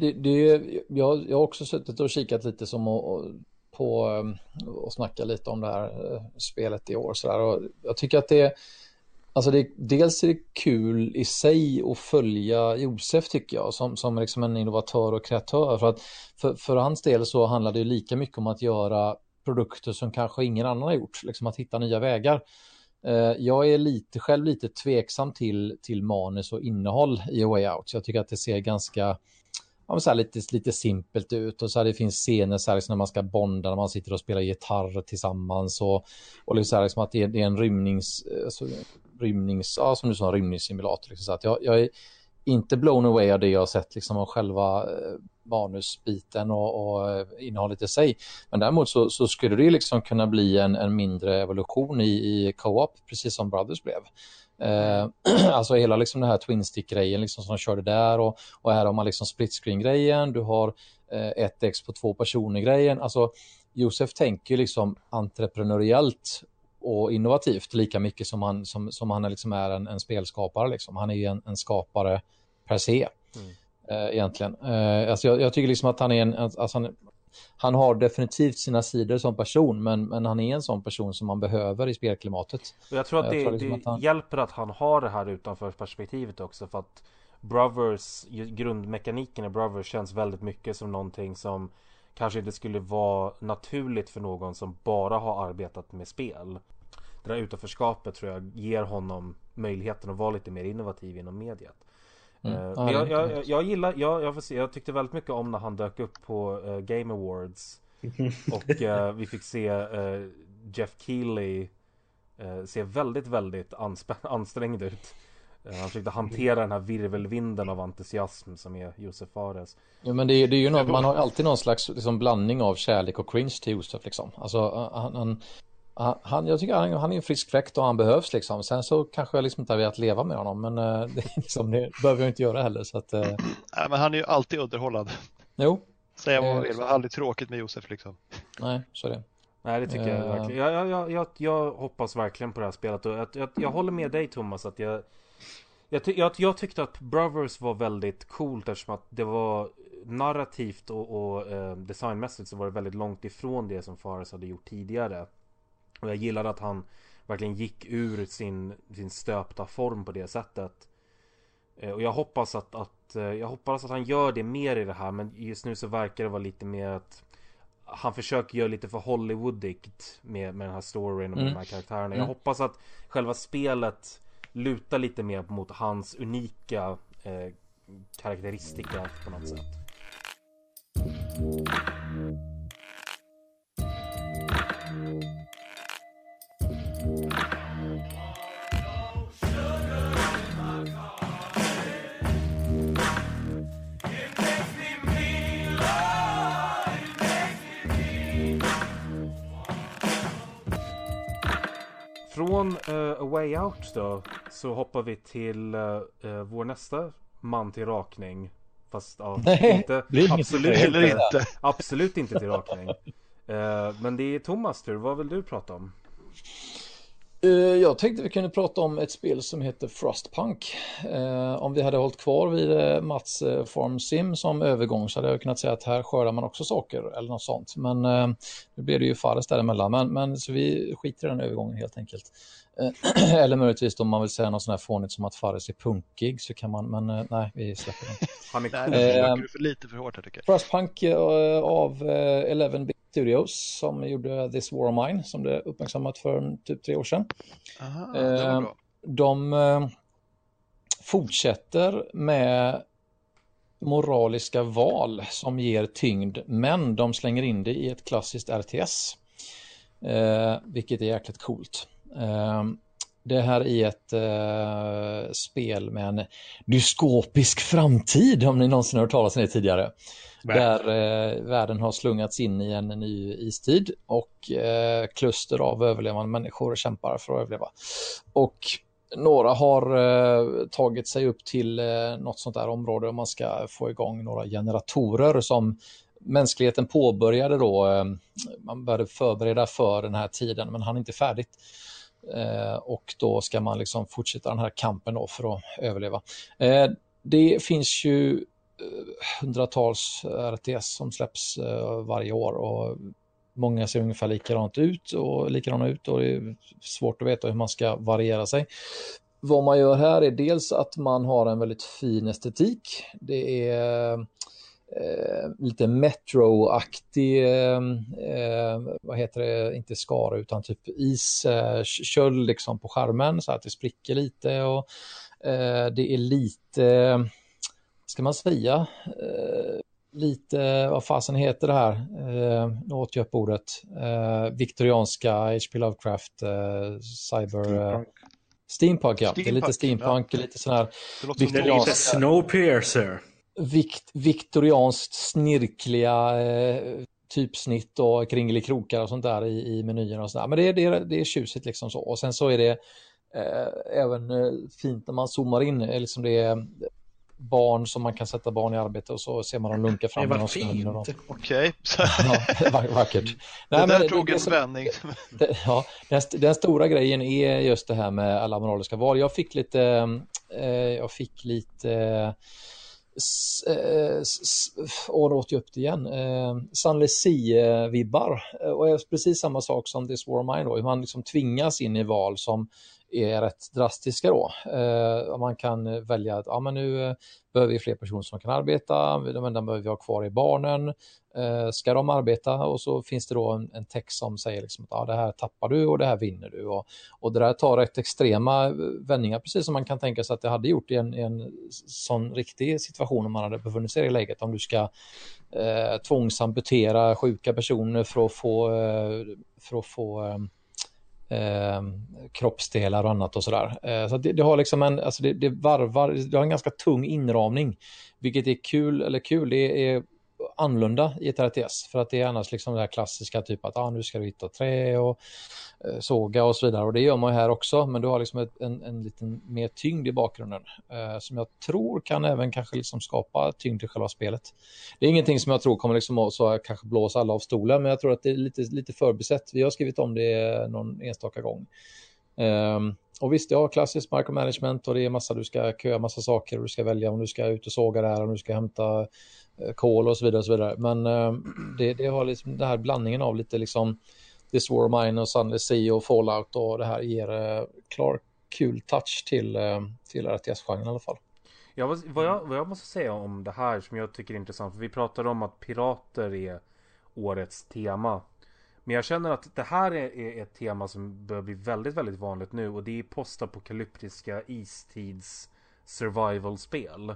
det, det, jag, jag har också suttit och kikat lite som och, på um, och snacka lite om det här eh, spelet i år. Så där. Och jag tycker att det Alltså det, dels är det kul i sig att följa Josef tycker jag som, som liksom en innovatör och kreatör. För, att för, för hans del så handlar det lika mycket om att göra produkter som kanske ingen annan har gjort, liksom att hitta nya vägar. Eh, jag är lite, själv lite tveksam till, till manus och innehåll i A Way Out. Jag tycker att det ser ganska ja, så här lite, lite simpelt ut och så här, det finns scener så här, liksom, när man ska bonda, när man sitter och spelar gitarr tillsammans och, och liksom, så här, liksom att det är, det är en rymnings, alltså, rymnings, ja som du sa, rymningssimulator. Liksom, så att jag, jag är inte blown away av det jag har sett liksom av själva eh, manusbiten och, och eh, innehållet i sig. Men däremot så, så skulle det liksom kunna bli en, en mindre evolution i, i co-op, precis som Brothers blev. Eh, alltså hela liksom den här twin stick-grejen liksom som de körde där och, och här har man liksom split screen-grejen, du har eh, ett ex på två personer-grejen. Alltså Josef tänker liksom entreprenöriellt och innovativt lika mycket som han, som, som han liksom är en, en spelskapare. Liksom. Han är en, en skapare per se. Mm. Eh, egentligen. Alltså jag, jag, tycker liksom att han är en, alltså han, han har definitivt sina sidor som person, men, men han är en sån person som man behöver i spelklimatet. Jag tror att det, jag tror liksom det att han... hjälper att han har det här utanför perspektivet också, för att Brothers, grundmekaniken i Brothers känns väldigt mycket som någonting som kanske inte skulle vara naturligt för någon som bara har arbetat med spel. Det där utanförskapet tror jag ger honom möjligheten att vara lite mer innovativ inom mediet. Mm. Uh, ah, jag, jag, jag, gillar, jag, jag, får se, jag tyckte väldigt mycket om när han dök upp på uh, Game Awards. och uh, vi fick se Jeff Keely se väldigt, väldigt ansträngd ut. Han försökte hantera den här virvelvinden av entusiasm som är Josef Fares. Ja men det, det är ju något, man har alltid någon slags liksom, blandning av kärlek och cringe till Josef liksom. Alltså han, han, han, jag tycker han, han är en frisk fläkt och han behövs liksom. Sen så kanske jag liksom inte har velat leva med honom, men uh, det, liksom, det behöver jag inte göra heller. Så att, uh... Nej, men han är ju alltid underhållande. Jo. Säga vad man vill, men aldrig tråkigt med Josef liksom. Nej, så är det. Nej, det tycker uh... jag verkligen. Jag, jag, jag, jag, jag hoppas verkligen på det här spelet och jag, jag, jag håller med dig Thomas att jag jag, ty jag, jag, tyckte att Brothers var väldigt coolt eftersom att det var narrativt och, och eh, designmässigt så var det väldigt långt ifrån det som Fares hade gjort tidigare. Och jag gillade att han verkligen gick ur sin, sin stöpta form på det sättet. Eh, och jag hoppas att, att, eh, jag hoppas att han gör det mer i det här men just nu så verkar det vara lite mer att han försöker göra lite för Hollywoodigt med, med den här storyn och med mm. de här karaktärerna. Jag mm. hoppas att själva spelet lutar lite mer mot hans unika eh, karaktäristika på något sätt. Från uh, A Way Out då så hoppar vi till uh, uh, vår nästa man till rakning. Fast ja, inte, absolut, inte, inte. absolut inte till rakning. men det är Thomas tur, vad vill du prata om? Eh, jag tänkte vi kunde prata om ett spel som heter Frostpunk. Eh, om vi hade hållit kvar vid eh, Mats Farm Sim som övergång så hade jag kunnat säga att här skördar man också saker eller något sånt. Men nu blev det ju Fares däremellan. Men, men så vi skiter i den övergången helt enkelt. eller möjligtvis om man vill säga något sånt här fånigt som att Fares är punkig så kan man, men nej, vi släpper den. Han är cool. för lite för hårt här tycker jag. Frostpunk av Eleven Studios som gjorde This War of Mine som det uppmärksammat för typ tre år sedan. Aha, eh, de eh, fortsätter med moraliska val som ger tyngd men de slänger in det i ett klassiskt RTS. Eh, vilket är jäkligt coolt. Eh, det här är ett eh, spel med en dyskopisk framtid om ni någonsin har hört talas om det tidigare. Där eh, världen har slungats in i en ny istid och eh, kluster av överlevande människor kämpar för att överleva. Och några har eh, tagit sig upp till eh, något sånt där område och man ska få igång några generatorer som mänskligheten påbörjade då. Eh, man började förbereda för den här tiden men han är inte färdigt. Eh, och då ska man liksom fortsätta den här kampen då för att överleva. Eh, det finns ju eh, hundratals RTS som släpps eh, varje år och många ser ungefär likadant ut och likadana ut och det är svårt att veta hur man ska variera sig. Vad man gör här är dels att man har en väldigt fin estetik. Det är eh, lite Metro-aktig, eh, eh, vad heter det, inte skara utan typ isköld eh, liksom på skärmen så att det spricker lite och eh, det är lite ska man säga, eh, lite, vad fasen heter det här, eh, nu åt jag upp ordet, eh, viktorianska H.P. Lovecraft, eh, cyber... Steampunk. Steampunk, ja. det är lite steampunk, ja. lite sån här... Det låter viktorianska... lite Snowpiercer. Vikt, viktorianskt snirkliga eh, typsnitt och kringelikrokar och sånt där i, i menyerna och sådär. Men det, det, det är tjusigt liksom så. Och sen så är det eh, även eh, fint när man zoomar in, eh, liksom det är barn som man kan sätta barn i arbete och så ser man dem lunka fram. Det var fint. Okej. Okay. ja, vackert. Nej, det där tog en vändning. ja, den, den, stora grejen är just det här med alla moraliska val. Jag fick lite, eh, jag fick lite och eh, då åt jag upp det igen, eh, Sanlesi-vibbar. Eh, och precis samma sak som This War of Mine då, hur man liksom tvingas in i val som är rätt drastiska då. Eh, man kan välja att ja, men nu eh, behöver vi fler personer som kan arbeta, de den behöver vi ha kvar i barnen. Eh, ska de arbeta? Och så finns det då en, en text som säger liksom att ja, det här tappar du och det här vinner du. Och, och det där tar rätt extrema eh, vändningar, precis som man kan tänka sig att det hade gjort i en, i en sån riktig situation om man hade befunnit sig i läget. Om du ska eh, tvångsamputera sjuka personer för att få, eh, för att få eh, eh, kroppsdelar och annat och sådär. Eh, så det, det, har liksom en, alltså det, det, varvar, det har en ganska tung inramning, vilket är kul, eller kul, det är annorlunda i ett RTS. För att det är annars liksom det här klassiska typ att ah, nu ska du hitta trä och eh, såga och så vidare. Och det gör man ju här också. Men du har liksom ett, en, en liten mer tyngd i bakgrunden. Eh, som jag tror kan även kanske liksom skapa tyngd i själva spelet. Det är ingenting som jag tror kommer liksom så kanske blåsa alla av stolen. Men jag tror att det är lite, lite förbisett. Vi har skrivit om det någon enstaka gång. Um, och visst, ja, klassiskt micromanagement och det är massa, du ska köa massa saker och du ska välja om du ska ut och såga det här, om du ska hämta eh, kol och så vidare. Och så vidare. Men ehm, det, det, har liksom den här blandningen av lite liksom This War of Mine och Sunless Sea och Fallout och det här ger eh, klar kul touch till, ehm, till RTS-genren i alla fall. Ja, vad, vad, jag, vad jag måste säga om det här som jag tycker är intressant, för vi pratade om att pirater är årets tema. Men jag känner att det här är, ett tema som börjar bli väldigt, väldigt vanligt nu och det är postapokalyptiska istids survival-spel.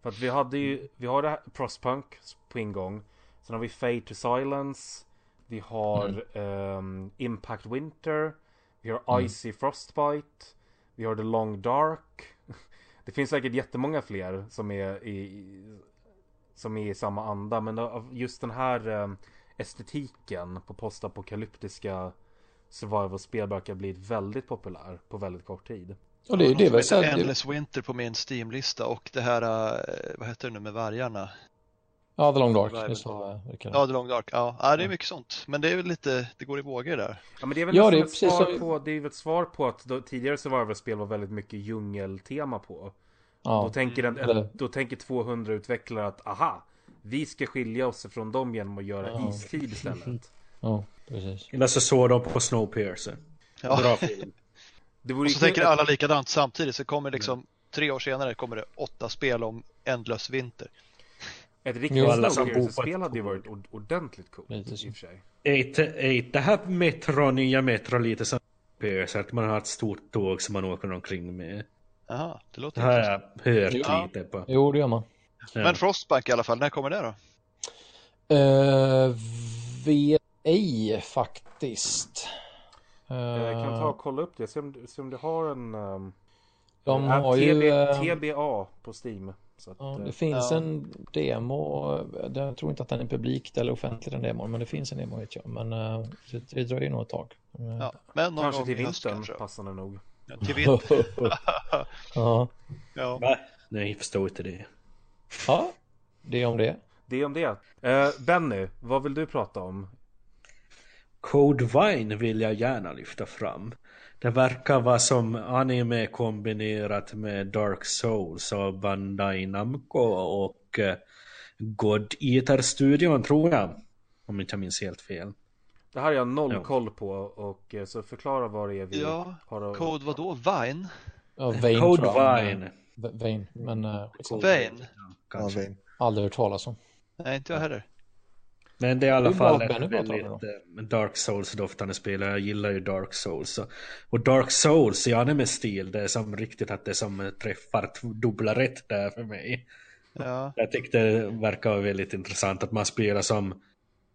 För att vi hade ju, vi har det här Prospunk på ingång. Sen har vi Fade to Silence. Vi har mm. um, Impact Winter. Vi har mm. Icy Frostbite. Vi har The Long Dark. Det finns säkert jättemånga fler som är i, som är i samma anda. Men just den här um, estetiken på postapokalyptiska survival-spel verkar bli väldigt populär på väldigt kort tid. Och det, det är väl Endless Winter på min Steam-lista och det här, eh, vad heter det nu med vargarna? Ja, The Long Dark. Det så, ja, The Long Dark. Ja. ja, det är mycket sånt. Men det är väl lite, det går i vågor där. Ja, men det är väl ja, det är ett, svar på, det är ett svar på att då, tidigare survival-spel var väldigt mycket djungeltema på. Ja. Då, tänker en, en, då tänker 200 utvecklare att aha, vi ska skilja oss från dem genom att göra ja. istid istället. Ja, precis. Eller så såg de på Snowpiercer. Ja. Bra film. Det och så tänker alla likadant samtidigt så kommer liksom mm. tre år senare kommer det åtta spel om ändlös vinter. Ett riktigt Snowpiercer-spel hade ju varit ordentligt coolt i och för sig. Är det här Metro, nya Metro lite som Snowpiercer? Att man har ett stort tåg som man åker omkring med? Jaha, det låter Det har jag hört lite på. Jo, det gör man. Men Frostbank i alla fall, när kommer det då? Uh, vet ej faktiskt. Jag kan ta och kolla upp det, se om, se om du har en... Um, de har TB, ju... Ehm, TBA på Steam. Att, ja, det finns ja. en demo, jag tror inte att den är publik eller offentlig den demon, men det finns en demo vet jag. Men uh, det, det dröjer nog ett tag. Ja, men kanske till vintern kanske. passande nog. Ja, till vintern. ja. ja. Nej, förstår inte det. Ja, det är om det. Det är om det. Uh, Benny, vad vill du prata om? Code Vine vill jag gärna lyfta fram. Det verkar vara som anime kombinerat med Dark Souls och Bandai Namco och uh, God Eater-studion tror jag. Om inte jag minns helt fel. Det här har jag noll ja. koll på och uh, så förklara vad det är vi ja, har att... Code vadå? Vine? Ja, Code Vine. Vane, men... Uh, Vane? Ja, Vane. Aldrig hört talas om. Nej, inte jag heller. Men det är i alla fall ett väldigt eh, Dark Souls-doftande spel. Jag gillar ju Dark Souls. Och Dark Souls i anime-stil, det är som riktigt att det som träffar dubbla rätt där för mig. Ja. Jag tyckte det verkar väldigt intressant att man spelar som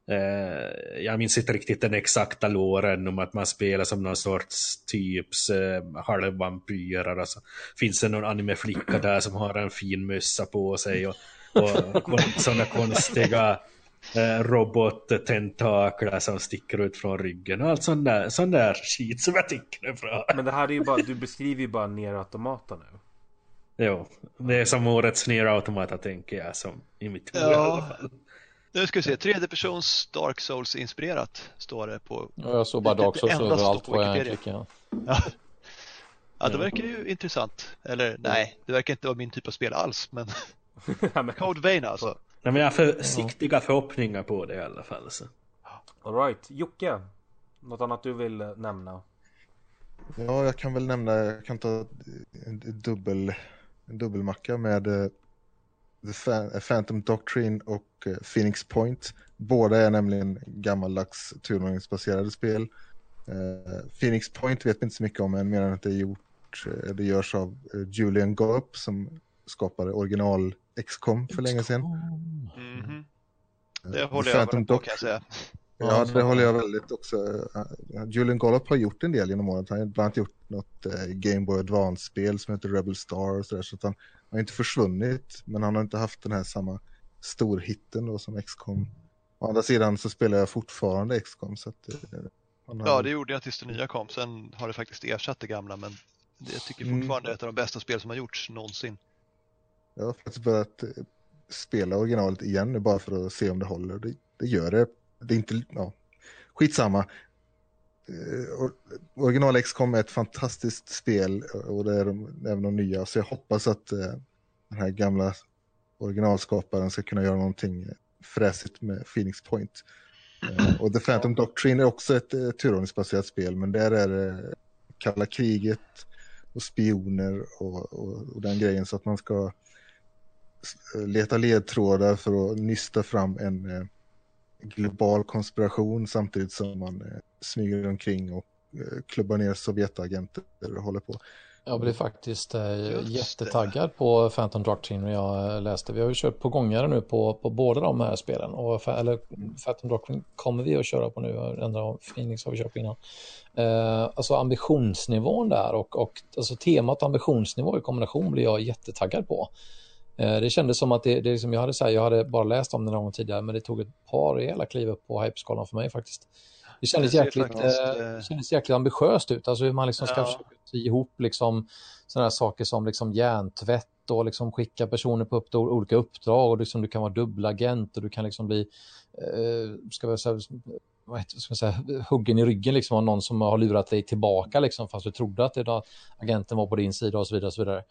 eh, jag minns inte riktigt den exakta låren om att man spelar som någon sorts typs eh, halvvampyrer. Alltså, finns det någon animeflicka där som har en fin mössa på sig och, och sådana konstiga eh, robottentakler som sticker ut från ryggen och allt sånt där, sån där skit som jag tycker är bra. Men det här är ju bara, du beskriver ju bara ner automata nu. Jo, det är som årets Nier Automata tänker jag som i mitt huvud Ja. i alla fall. Nu ska vi se, tredje persons Dark Souls inspirerat står det på. Ja, jag såg bara Det- Dark Souls överallt på på en Wikipedia. klick. Ja. Ja. det verkar ju intressant. Eller nej, det verkar inte vara min typ av spel alls, men Code Vein alltså. Nej, men jag har försiktiga förhoppningar på det i alla fall. Så. Alright, Jocke. Något annat du vill eh, nämna? Ja, jag kan väl nämna, jag kan ta en dubbel, en dubbelmacka med eh, The Phantom Doctrine och eh, Phoenix Point. Båda är nämligen gammaldags turordningsbaserade spel. Eh, Phoenix Point vet vi inte så mycket om än, mer än att det är gjort, eh, det görs av Julian Gopp som skapade original XCOM för länge sedan. Mhm. Eh, Det håller jag med på kan jag säga. Ja, det håller jag väldigt också. Julian Gollop har gjort en del genom året. Han har bland annat gjort något Game Boy Advance-spel som heter Rebel Star och sådär. Så att han har inte försvunnit, men han har inte haft den här samma storhitten då som XCOM. Å andra sidan så spelar jag fortfarande XCOM så att... Han har... Ja, det gjorde jag tills det nya kom. Sen har det faktiskt ersatt det gamla, men jag tycker Mm. fortfarande det är ett av de bästa spel som har gjorts någonsin. Jag har faktiskt börjat eh, spela originalet igen nu bara för att se om det håller. Det, det gör det. Det är inte, ja, skitsamma. Eh, or- Original XCOM är ett fantastiskt spel och det är de, även de nya. Så jag hoppas att eh, den här gamla originalskaparen ska kunna göra någonting eh, fräsigt med Phoenix Point. Eh, och The Phantom Doctrine är också ett eh, turordningsbaserat spel, men där är det kalla kriget och spioner och, och, och den grejen så att man ska s- leta ledtrådar för att nysta fram en eh, global konspiration samtidigt som man eh, smyger omkring och eh, klubbar ner Sovjetagenter och håller på. Jag blev faktiskt eh, Just det. jättetaggad på Phantom Doctrine när jag eh, läste. Vi har ju kört på gångare nu på, på båda de här spelen. Och, eller Phantom Doctrine kommer vi att köra på nu. Av Phoenix har vi kört på innan. Eh, alltså ambitionsnivån där och, och alltså temat ambitionsnivå i kombination blir jag jättetaggad på. Eh, det kändes som att det, det liksom, jag, hade, så här, jag hade bara läst om det någon gång tidigare men det tog ett par rejäla kliv upp på hypeskalan för mig faktiskt. Det kändes, Det jäkligt, faktiskt, eh, eh, kändes jäkligt ambitiöst ut, alltså hur man liksom ska Ja. försöka sy ihop liksom sådana saker som liksom hjärntvätt och liksom skicka personer på upp, olika uppdrag och liksom du kan vara dubbelagent och du kan liksom bli, eh, ska jag säga, vad heter, ska säga, huggen i ryggen liksom av någon som har lurat dig tillbaka liksom fast du trodde att det var, agenten var på din sida och så vidare och så vidare.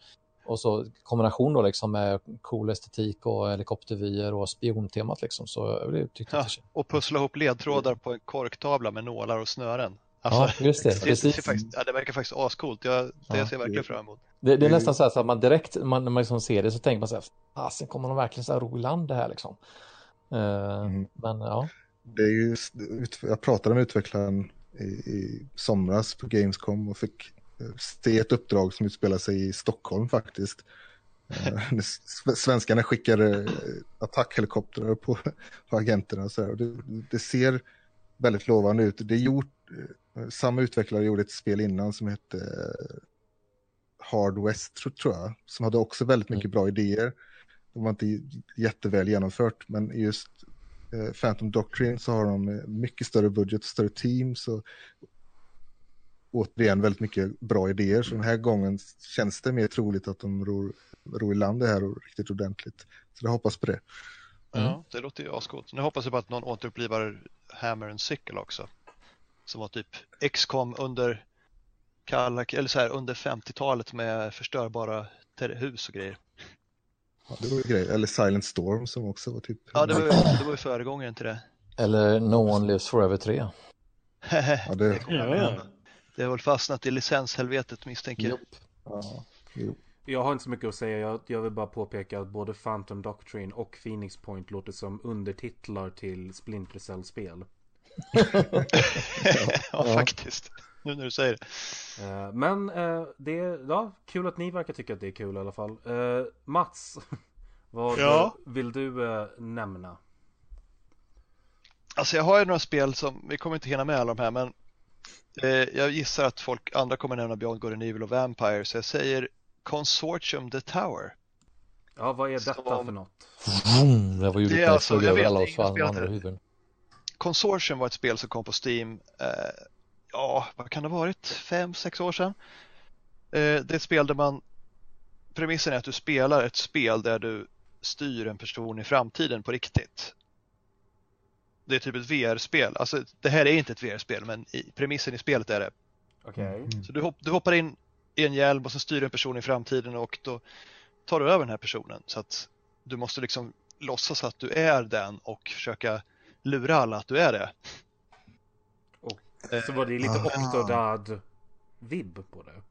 Och så kombination då liksom med cool estetik och helikoptervyer och spiontemat liksom så jag tyckte Ja, att det och pussla ihop ledtrådar på en korktavla med nålar och snören. Ja, Alltså, just det. det, det, faktiskt, ja, det verkar faktiskt ascoolt. Jag, det Ja. ser jag verkligen fram emot. Det, det är nästan så, här så att man direkt, man, när man liksom ser det så tänker man så här, fasen kommer de verkligen så här ro i land det här liksom? Eh, Mm. Men ja, Det är ju, jag pratade med utvecklaren i, i somras på Gamescom och fick se ett uppdrag som utspelar sig i Stockholm faktiskt. Eh, Svenskarna skickar eh, attackhelikoptrar på, på agenterna och så. Och det, det ser väldigt lovande ut. Det är gjort, eh, samma utvecklare gjorde ett spel innan som hette Hard West tror, jag, som hade också väldigt mycket bra idéer. De var inte jätteväl genomfört, men just Phantom Doctrine så har de mycket större budget, större teams och återigen väldigt mycket bra idéer. Så den här gången känns det mer troligt att de ror, ror i land det här och riktigt ordentligt. Så jag hoppas på det. Mm. Ja, det låter ju ascoolt. Nu hoppas jag bara att någon återupplivar Hammer and Sickle också. Som var typ XCOM under kalla, eller så här, under 50-talet med förstörbara hus och grejer. Ja, det var ju grejer. Eller Silent Storm som också var typ... Ja, det var ju, det var ju föregångaren till det. eller No One Lives Forever 3. Ja, det- Ja, med. Det har väl fastnat i licenshelvetet misstänker jag. Ja, jo. Jag har inte så mycket att säga. Jag, jag vill bara påpeka att både Phantom Doctrine och Phoenix Point låter som undertitlar till Splinter Cell-spel. ja, faktiskt. Nu när du säger det. Eh, Men eh, det är ja, kul att ni verkar tycka att det är kul i alla fall. Eh, Mats, Vad Ja. vill du nämna? Alltså jag har ju några spel som, vi kommer inte hinna med alla de här men jag gissar att folk, andra kommer nämna Beyond Good and Evil och Vampire så jag säger Consortium The Tower. Ja, vad är detta Som- för något? Vroom, det var ju Det är lite alltså- jag över vet alla oss andra huvuden. Consortium var ett spel som kom på Steam, eh, ja vad kan det ha varit, fem, sex år sedan. Eh, det är ett spel där man, premissen är att du spelar ett spel där du styr en person i framtiden på riktigt. Det är typ ett VR-spel, alltså det här är inte ett VR-spel men i, premissen i spelet är det. Okej. Så du, hopp, du hoppar in i en hjälm och så styr du en person i framtiden och då tar du över den här personen så att du måste liksom låtsas att du är den och försöka lura alla att du är det. Och- Eh, Så var det lite Ah. Octodad-vibb på det?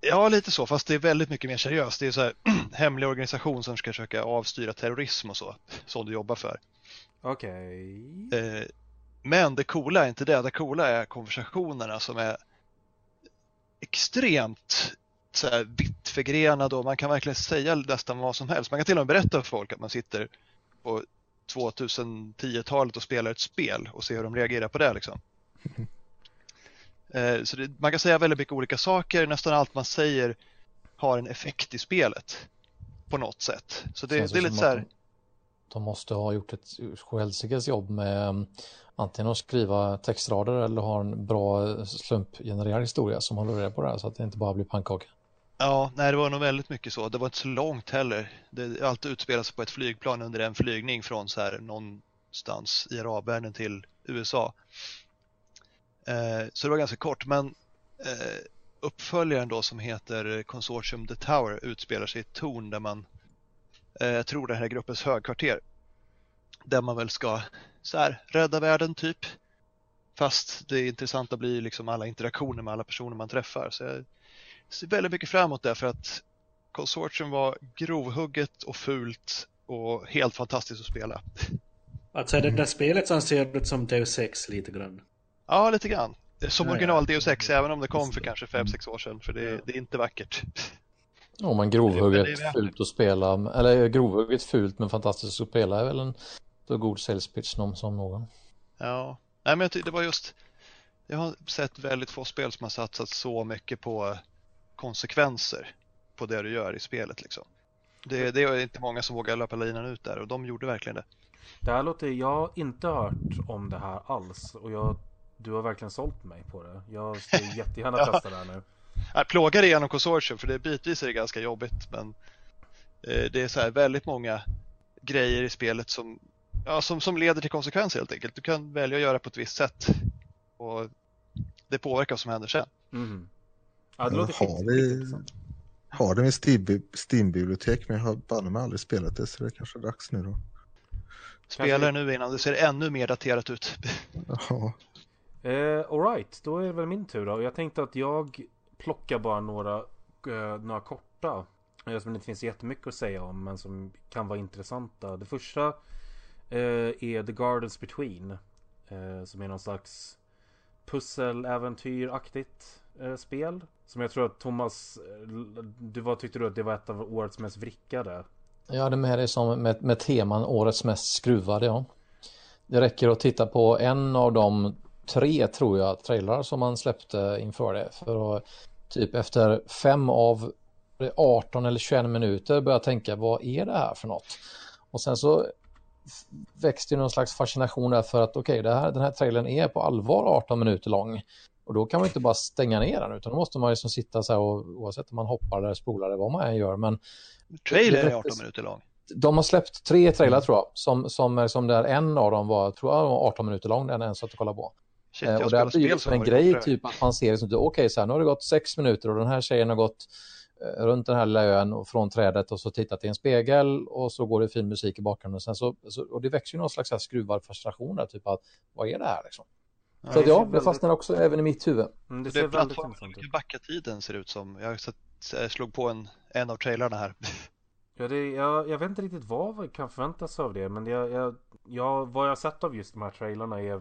Ja, lite så, fast det är väldigt mycket mer seriöst. Det är så här hemlig organisation som ska försöka avstyra terrorism och så, som du jobbar för. Okej. Eh, Men det coola är inte det, det coola är konversationerna som är extremt så här, vitt förgrenade och man kan verkligen säga nästan vad som helst. Man kan till och med berätta för folk att man sitter på 2010-talet och spelar ett spel och se hur de reagerar på det. Liksom. Eh, Så det, man kan säga väldigt mycket olika saker, nästan allt man säger har en effekt i spelet på något sätt. Så det, det är lite så här, de, måste ha gjort ett sjuhelsikes jobb med mm, antingen att skriva textrader eller ha en bra slumpgenererad historia som håller reda på det här så att det inte bara blir pannkaka. Ja, nej det var nog väldigt mycket så. Det var inte så långt heller. Det alltid utspelas på ett flygplan under en flygning från så här någonstans i arabvärlden till USA. Eh, så det var ganska kort, men eh, uppföljaren då som heter Consortium The Tower utspelar sig i ett torn där man, jag tror det här är gruppens högkvarter, där man väl ska så här rädda världen typ. Fast det intressanta blir liksom alla interaktioner med alla personer man träffar. Så jag ser väldigt mycket fram emot det för att Consortium var grovhugget och fult och helt fantastiskt att spela. Alltså är det där spelet som ser ut som Deus Ex lite grann? Ja, lite grann. Som Ja, ja. original Deus Ex, även om det kom för kanske 5-6 år sedan, för det, Ja. det är inte vackert. Om man Men grovhugget fult att spela, eller grovhugget fult men fantastiskt att spela är väl en så god sales pitch som, som någon. Ja, nej men det var just, jag har sett väldigt få spel som har satsat så mycket på konsekvenser på det du gör i spelet liksom. Det, det är inte många som vågar löpa linan ut där och de gjorde verkligen det. Det här låter, jag har inte hört om det här alls och jag, du har verkligen sålt mig på det. Jag ska jättegärna Ja. testa det här nu. Jag plågar igenom konsortium för det bitvis är det ganska jobbigt men eh, det är så här väldigt många grejer i spelet som, ja, som, som leder till konsekvenser helt enkelt. Du kan välja att göra på ett visst sätt och det påverkar vad som händer sen. Mhm. Ja, det låter har vi-. Har det med Steam- Steam-bibliotek men jag har banne mig aldrig spelat det så det är kanske är dags nu då. Spela nu innan det ser ännu mer daterat ut. Ja, Eh, Alright, då är det väl min tur då. Jag tänkte att jag Plocka bara några, eh, några korta. Eh, som det inte finns jättemycket att säga om men som kan vara intressanta. Det första eh, är The Gardens Between. Eh, som är någon slags pusseläventyraktigt eh, spel. Som jag tror att Thomas, eh, du var, tyckte du att det var ett av årets mest vrickade? Jag hade med det som med, med teman årets mest skruvade, ja. Det räcker att titta på en av de tre, tror jag, trailrar som man släppte inför det. För att typ efter fem av 18 eller 21 minuter börja tänka, vad är det här för något? Och sen så växte ju någon slags fascination där för att okej, här, den här trailern är på allvar 18 minuter lång. Och då kan man inte bara stänga ner den utan då måste man liksom sitta så här och oavsett om man hoppar eller spolar eller vad man än gör. Men Trailern är Det- 18 minuter lång. de har släppt tre trailrar tror jag, som, som, som där en av dem var, tror jag, var 18 minuter lång, den en satt och kollade på. Shit, Eh, och det har blivit som som en grej, typ att man ser liksom, okej, så här, nu har det gått sex minuter och den här tjejen har gått eh, runt den här lilla ön och från trädet och så tittat i en spegel och så går det fin musik i bakgrunden. Sen så, så, och det växer ju någon slags skruvad fascination där, typ att vad är det här liksom? Ja, Så att det ja, det väldigt- fastnar också även i mitt huvud. Mm, det Det ser är väldigt plattformen intressant ut. hur backa-tiden ser ut som. Jag jag slog på en, en av trailarna här. Ja, det, jag, jag vet inte riktigt vad vi kan förvänta sig av det men jag, jag, jag, vad jag har sett av just de här trailarna är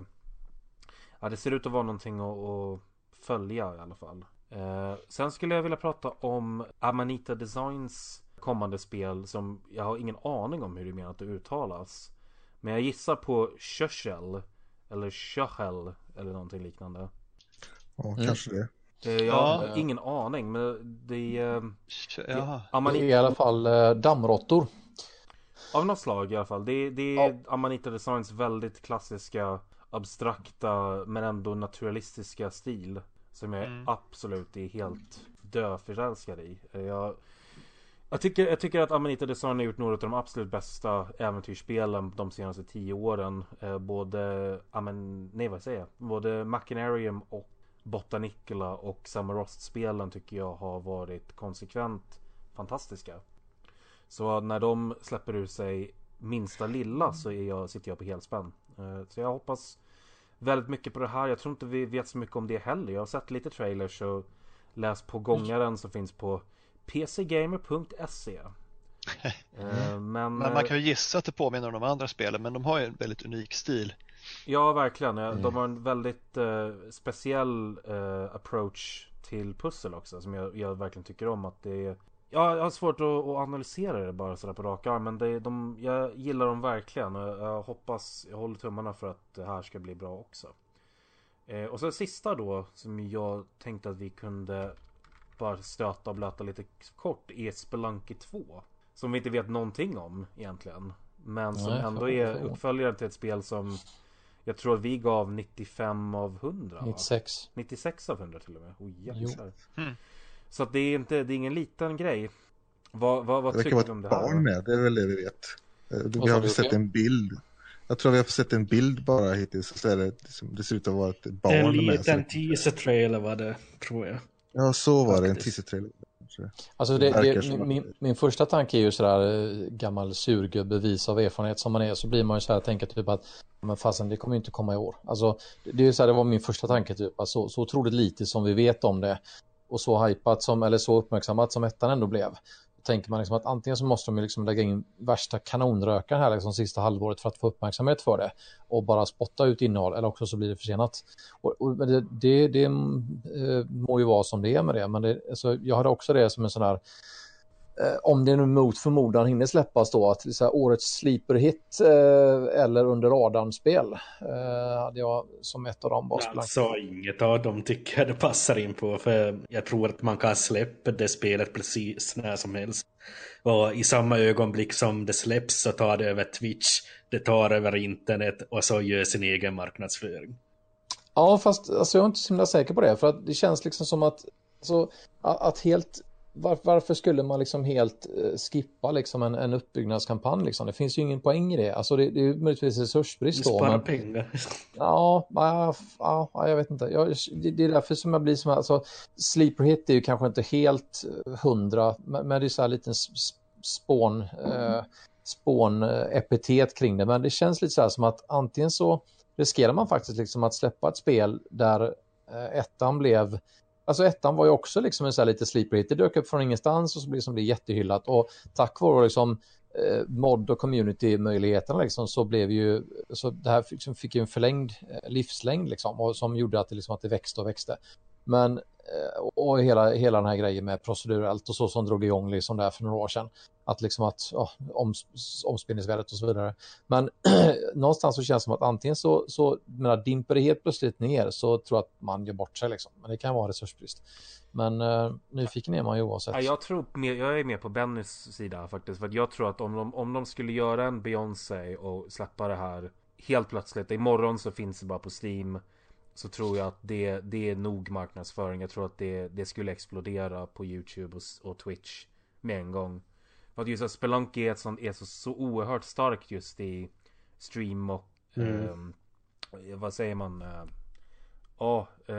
Ja det ser ut att vara någonting att, att följa i alla fall eh, Sen skulle jag vilja prata om Amanita Designs kommande spel som jag har ingen aning om hur det menar att det uttalas. Men jag gissar på Köchel eller Köchel eller någonting liknande. Ja, Mm. kanske det. Eh, Jag Ja. har ingen aning men det är... eh, Jaha. Det är i alla fall eh, dammråttor. Av något slag i alla fall. Det, det är Amanita Designs väldigt klassiska abstrakta men ändå naturalistiska stil. Som jag Mm. absolut är helt döförälskad i. Jag, jag, tycker, jag tycker att Amanita Design har gjort några av de absolut bästa äventyrsspelen de senaste tio åren. Eh, både, amen, nej vad säger jag? Både Machinarium och Botanicula och Summerost-spelen tycker jag har varit konsekvent fantastiska. Så när de släpper ur sig minsta lilla så är jag, sitter jag på helspänn. Eh, Så jag hoppas väldigt mycket på det här. Jag tror inte vi vet så mycket om det heller. Jag har sett lite trailers och läst på gångaren som finns på pcgamer.se. Eh, Men, Men man eh, kan ju gissa att det påminner om de andra spelen men de har ju en väldigt unik stil. Ja, verkligen. Mm. De har en väldigt eh, speciell eh, approach till pussel också som jag, jag verkligen tycker om. Att det är... Ja, jag har svårt att, att analysera det bara sådär på rak arm. Men det, de, jag gillar dem verkligen. Och jag, hoppas, jag håller tummarna för att det här ska bli bra också. Eh, och så det sista då som jag tänkte att vi kunde bara stöta och blöta lite kort är Spelunky 2. Som vi inte vet någonting om egentligen. Men som Nej, ändå är för- uppföljare till ett spel som jag tror att vi gav 95 av 100 va? 96. 96 av 100 till och med. Oh, jäklar. Mm. Så att det är inte, det är ingen liten grej. Vad, vad, vad Det tycker du om det här? barn med, det är väl det vi vet. Eh, Vi har väl sett en bild. Jag tror vi har sett en bild bara hittills. Så är det, liksom, det ser ut att vara ett barn En med. liten Så. teaser-trailer var det, tror jag. Ja, så var det. En Faktiskt. teaser-trailer. Alltså Det det, det, min, att- min, första tanke är ju sådär eh, gammal surgubbe, vis av erfarenhet som man är, så blir man ju såhär tänker typ att men fasen det kommer ju inte komma i år. Alltså det, det är ju så här, det var min första tanke typ, alltså, så otroligt lite som vi vet om det och så hypat som, eller så uppmärksammat som ettan ändå blev. Då tänker man liksom att antingen så måste de liksom lägga in värsta kanonrökan här liksom sista halvåret för att få uppmärksamhet för det och bara spotta ut innehåll eller också så blir det försenat. Och, och det, det, det eh, må ju vara som det är med det, men det, alltså, jag hade också det som en sån här om det nu mot förmodan hinner släppas då, att det är årets sleeper hit eh, eller under radarn-spel eh, hade jag som ett av dem bara spelat. Alltså inget av dem tycker jag det passar in på. För jag tror att man kan släppa det spelet precis när som helst. Och i samma ögonblick som det släpps så tar det över Twitch. Det tar över internet och så gör sin egen marknadsföring. Ja, fast alltså, jag är inte så himla säker på det, för att det känns liksom som att, alltså, att helt, var, varför skulle man liksom helt eh, skippa liksom en, en uppbyggnadskampanj liksom? Det finns ju ingen poäng i det. Alltså det, det är ju möjligtvis resursbrist Spara men pengar. Ja, ja, ja, ja, jag vet inte. Jag, det, det är därför som jag blir som här, alltså, Sleeper Hit är ju kanske inte helt eh, hundra, men, men det är så här liten spån, eh, spån eh, kring det. Men det känns lite så här som att antingen så riskerar man faktiskt liksom att släppa ett spel där ettan blev Alltså ettan var ju också liksom en så här lite sleeper hit. Det dök upp från ingenstans och så blev det som jättehyllat. Och tack vare liksom eh, mod och community-möjligheterna liksom, så blev ju, så det här fick, liksom, fick ju en förlängd eh, livslängd liksom, och som gjorde att det, liksom, att det växte och växte. Men, Eh, och hela, hela den här grejen med procedurellt och så som drog igång liksom där för några år sedan. Att liksom att, ja, om, omspelningsvärdet och så vidare. Men någonstans så känns det som att antingen så, så menar, dimper det helt plötsligt ner så tror jag att man gör bort sig liksom. Men det kan vara resursbrist. Men eh, nyfiken är man ju oavsett. Ja, jag, tror mer, jag är med på Bennys sida faktiskt. För att jag tror att om de, om de skulle göra en Beyoncé och släppa det här helt plötsligt. Imorgon så finns det bara på Steam. Så tror jag att det, det är nog marknadsföring. Jag tror att det, det skulle explodera på YouTube och, och Twitch med en gång. För att just att Spelunky är, ett sånt, är så, så oerhört starkt just i stream och Mm. ehm, vad säger man? eh, Ja, eh,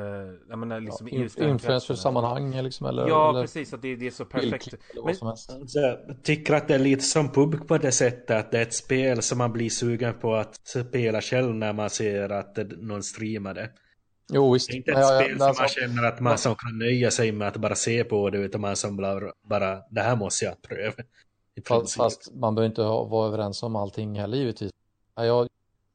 jag menar liksom ja, influencer-sammanhang liksom, eller, Ja, eller precis. Att det, det är så perfekt. Men. Alltså, jag tycker att det är lite som pub på det sättet att det är ett spel som man blir sugen på att spela själv när man ser att det, någon streamar det. Jo, visst. Det är inte ett jag- spel jag- som alltså- man känner att man som kan nöja sig med att bara se på det utan man som bara, bara det här måste jag pröva. Fast, fast man behöver inte vara överens om allting heller givetvis. Ja, jag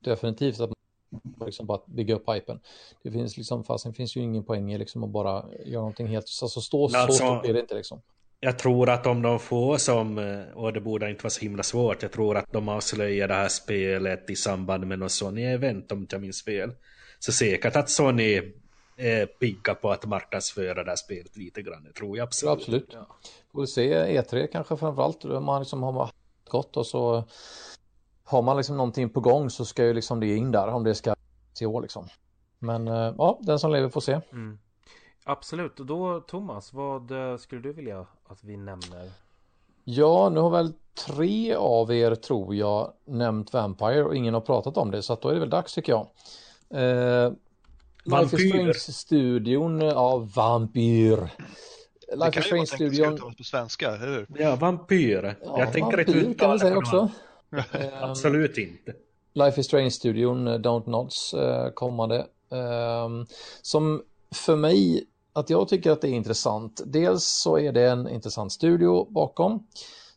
definitivt att man liksom bara bygga upp hypen. Det finns liksom, fast det finns ju ingen poäng i liksom att bara göra någonting helt, alltså stå så Alltså- stort är det inte liksom. Jag tror att om de får som, eh, och det borde inte vara så himla svårt, jag tror att de avslöjar det här spelet i samband med något Sony-event om jag minns fel. Så säkert att Sony är pigga på att marknadsföra det här spelet lite grann, det tror jag absolut. absolut. Ja. Får se E3 kanske framförallt, man liksom har gått och så har man liksom någonting på gång så ska ju liksom det in där om det ska i år liksom. Men eh, ja, den som lever får se. Mm. Absolut, och då Thomas, vad eh, skulle du vilja att vi nämner? Ja, nu har väl tre av er tror jag nämnt Vampire och ingen har pratat om det så att då är det väl dags tycker jag. Eh, Life is Strange-studion, ja, Vampyr. Life is Strange-studion. Det på svenska, hur? Ja, Vampyr. Ja, jag tänker vampyr, inte kan man säga också. Absolut inte. Life is Strange-studion, Don't Nods kommande. Um, som för mig, att jag tycker att det är intressant. Dels så är det en intressant studio bakom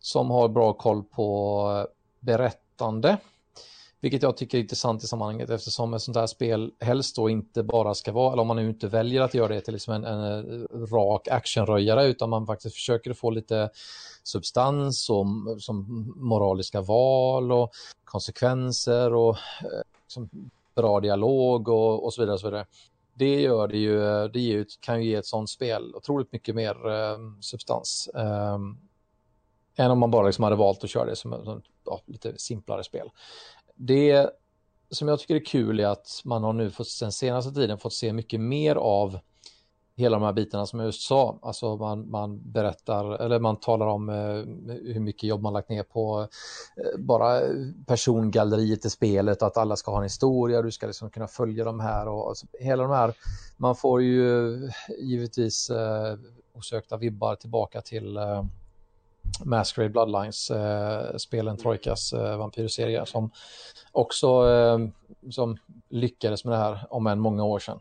som har bra koll på berättande. Vilket jag tycker är intressant i sammanhanget eftersom ett sånt här spel helst då inte bara ska vara, eller om man nu inte väljer att göra det till liksom en, en eh, rak actionröjare utan man faktiskt försöker få lite substans och som moraliska val och konsekvenser och eh, liksom, bra dialog och, och så vidare. Och så vidare. Det gör det ju, eh, det ju, kan ju ge ett sånt spel otroligt mycket mer eh, substans. Eh, än om man bara liksom hade valt att köra det som, ett ja, lite simplare spel. Det som jag tycker är kul är att man har nu fått, sen senaste tiden fått se mycket mer av hela de här bitarna som jag just sa. Alltså man, man berättar, eller man talar om eh, hur mycket jobb man lagt ner på eh, bara persongalleriet i spelet, att alla ska ha en historia, du ska liksom kunna följa de här och alltså, hela de här. Man får ju eh, givetvis eh, osökta vibbar tillbaka till eh, Masquerade Bloodlines, eh, Trojkas eh, vampyrserie som också eh, som lyckades med det här om en många år sedan.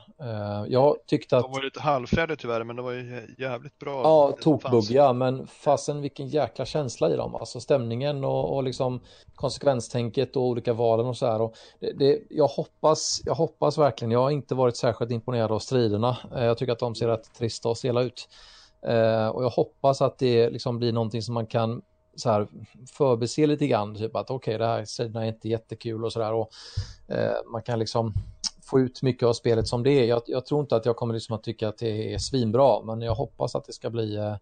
Jag tyckte att... De var lite halvfärdiga tyvärr men det var ju jävligt bra. Ja, tokbuggiga men fasen vilken jäkla känsla i dem. Alltså stämningen och, och liksom konsekvenstänket och olika valen och så här. Och det, det, jag, hoppas, jag hoppas verkligen, jag har inte varit särskilt imponerad av striderna. Jag tycker att de ser rätt trista och stela ut. Eh, och jag hoppas att det liksom blir någonting som man kan så här förbise lite grann, typ att okej, okay, det här sidorna är inte jättekul och sådär och eh, man kan liksom få ut mycket av spelet som det är. Jag, jag, tror inte att jag kommer liksom att tycka att det är svinbra, men jag hoppas att det ska bli eh,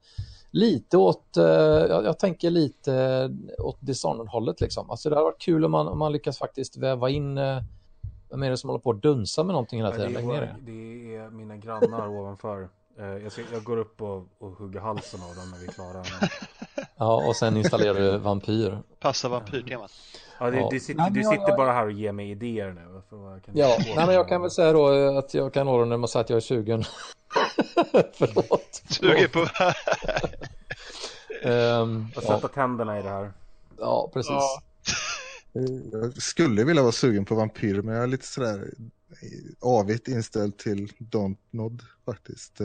lite åt, eh, jag, jag, tänker lite åt Dishonored-hållet liksom. Alltså det hade varit kul om man, om man lyckas faktiskt väva in eh, vem är det som håller på att dunsa med någonting hela tiden? Ja, det, är, det är mina grannar ovanför. Eh, jag, ska, jag, går upp och, och hugger halsen av dem när vi är klara. Ja, och sen installerar du vampyr. Passa vampyrtemat. Ja, du, du, sitter, du sitter bara här och ger mig idéer nu. ja, nej, men jag kan väl säga då att jag kan nå när man säger att jag är sugen. Förlåt. Sugen på... um, och sätta ja. tänderna i det här. Ja, precis. Ja. Jag skulle vilja vara sugen på vampyr, men jag är lite sådär avigt inställd till Dontnod faktiskt.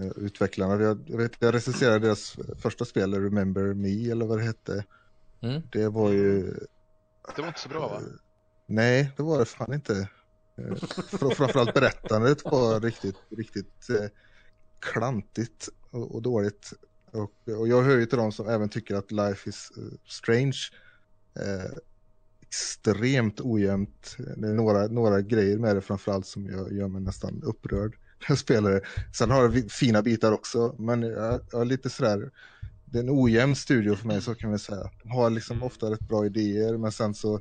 Eh, utvecklarna. Jag, jag, vet, jag recenserade deras första spel, Remember Me eller vad det hette. Mm. Det var ju... Det var inte så bra va? Uh, nej, det var det fan inte. Uh, framförallt berättandet var riktigt, riktigt klantigt och, och dåligt. Och, och, jag hör ju till dem som även tycker att Life is Strange extremt ojämnt. Det är några, några grejer med det framförallt som gör, gör mig nästan upprörd spelare. Sen har det fina bitar också, men jag, jag är lite sådär, det är en ojämn studio för mig så kan vi säga. De har liksom mm. ofta rätt bra idéer, men sen så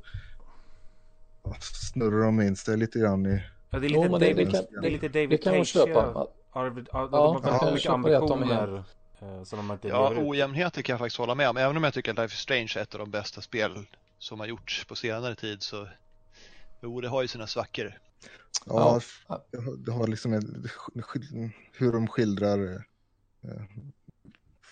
snurrar de in sig lite grann i... Ja, det är lite, jo, David, det, kan, det är lite David det kan Cage. Köpa. Arvid, ja, de har väldigt ja, mycket ambitioner. Eh, så de inte ja, ojämnheter kan jag faktiskt hålla med om. Även om jag tycker att Life is Strange är ett av de bästa spel som har gjorts på senare tid så jo, det har ju sina svackor. Ja, det har liksom en, hur de skildrar eh,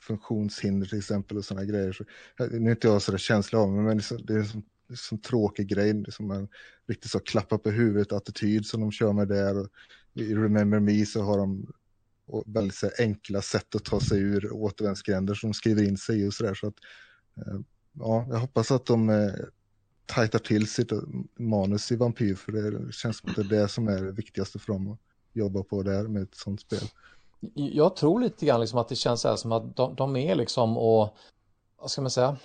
funktionshinder till exempel och sådana grejer. Så, nu är inte jag sådär känslig av men det är, så, det är en sån, sån tråkig grej, som en riktigt så klappa på huvudet attityd som de kör med där. Och I Remember Me så har de väldigt så enkla sätt att ta sig ur återvändsgränder som de skriver in sig i och sådär. Så att, eh, ja, jag hoppas att de eh, tajtar till sitt manus i Vampyr för det känns som att det är det som är det viktigaste för dem att jobba på där med ett sånt spel. Jag tror lite grann liksom att det känns så här som att de, de är liksom och vad ska man säga,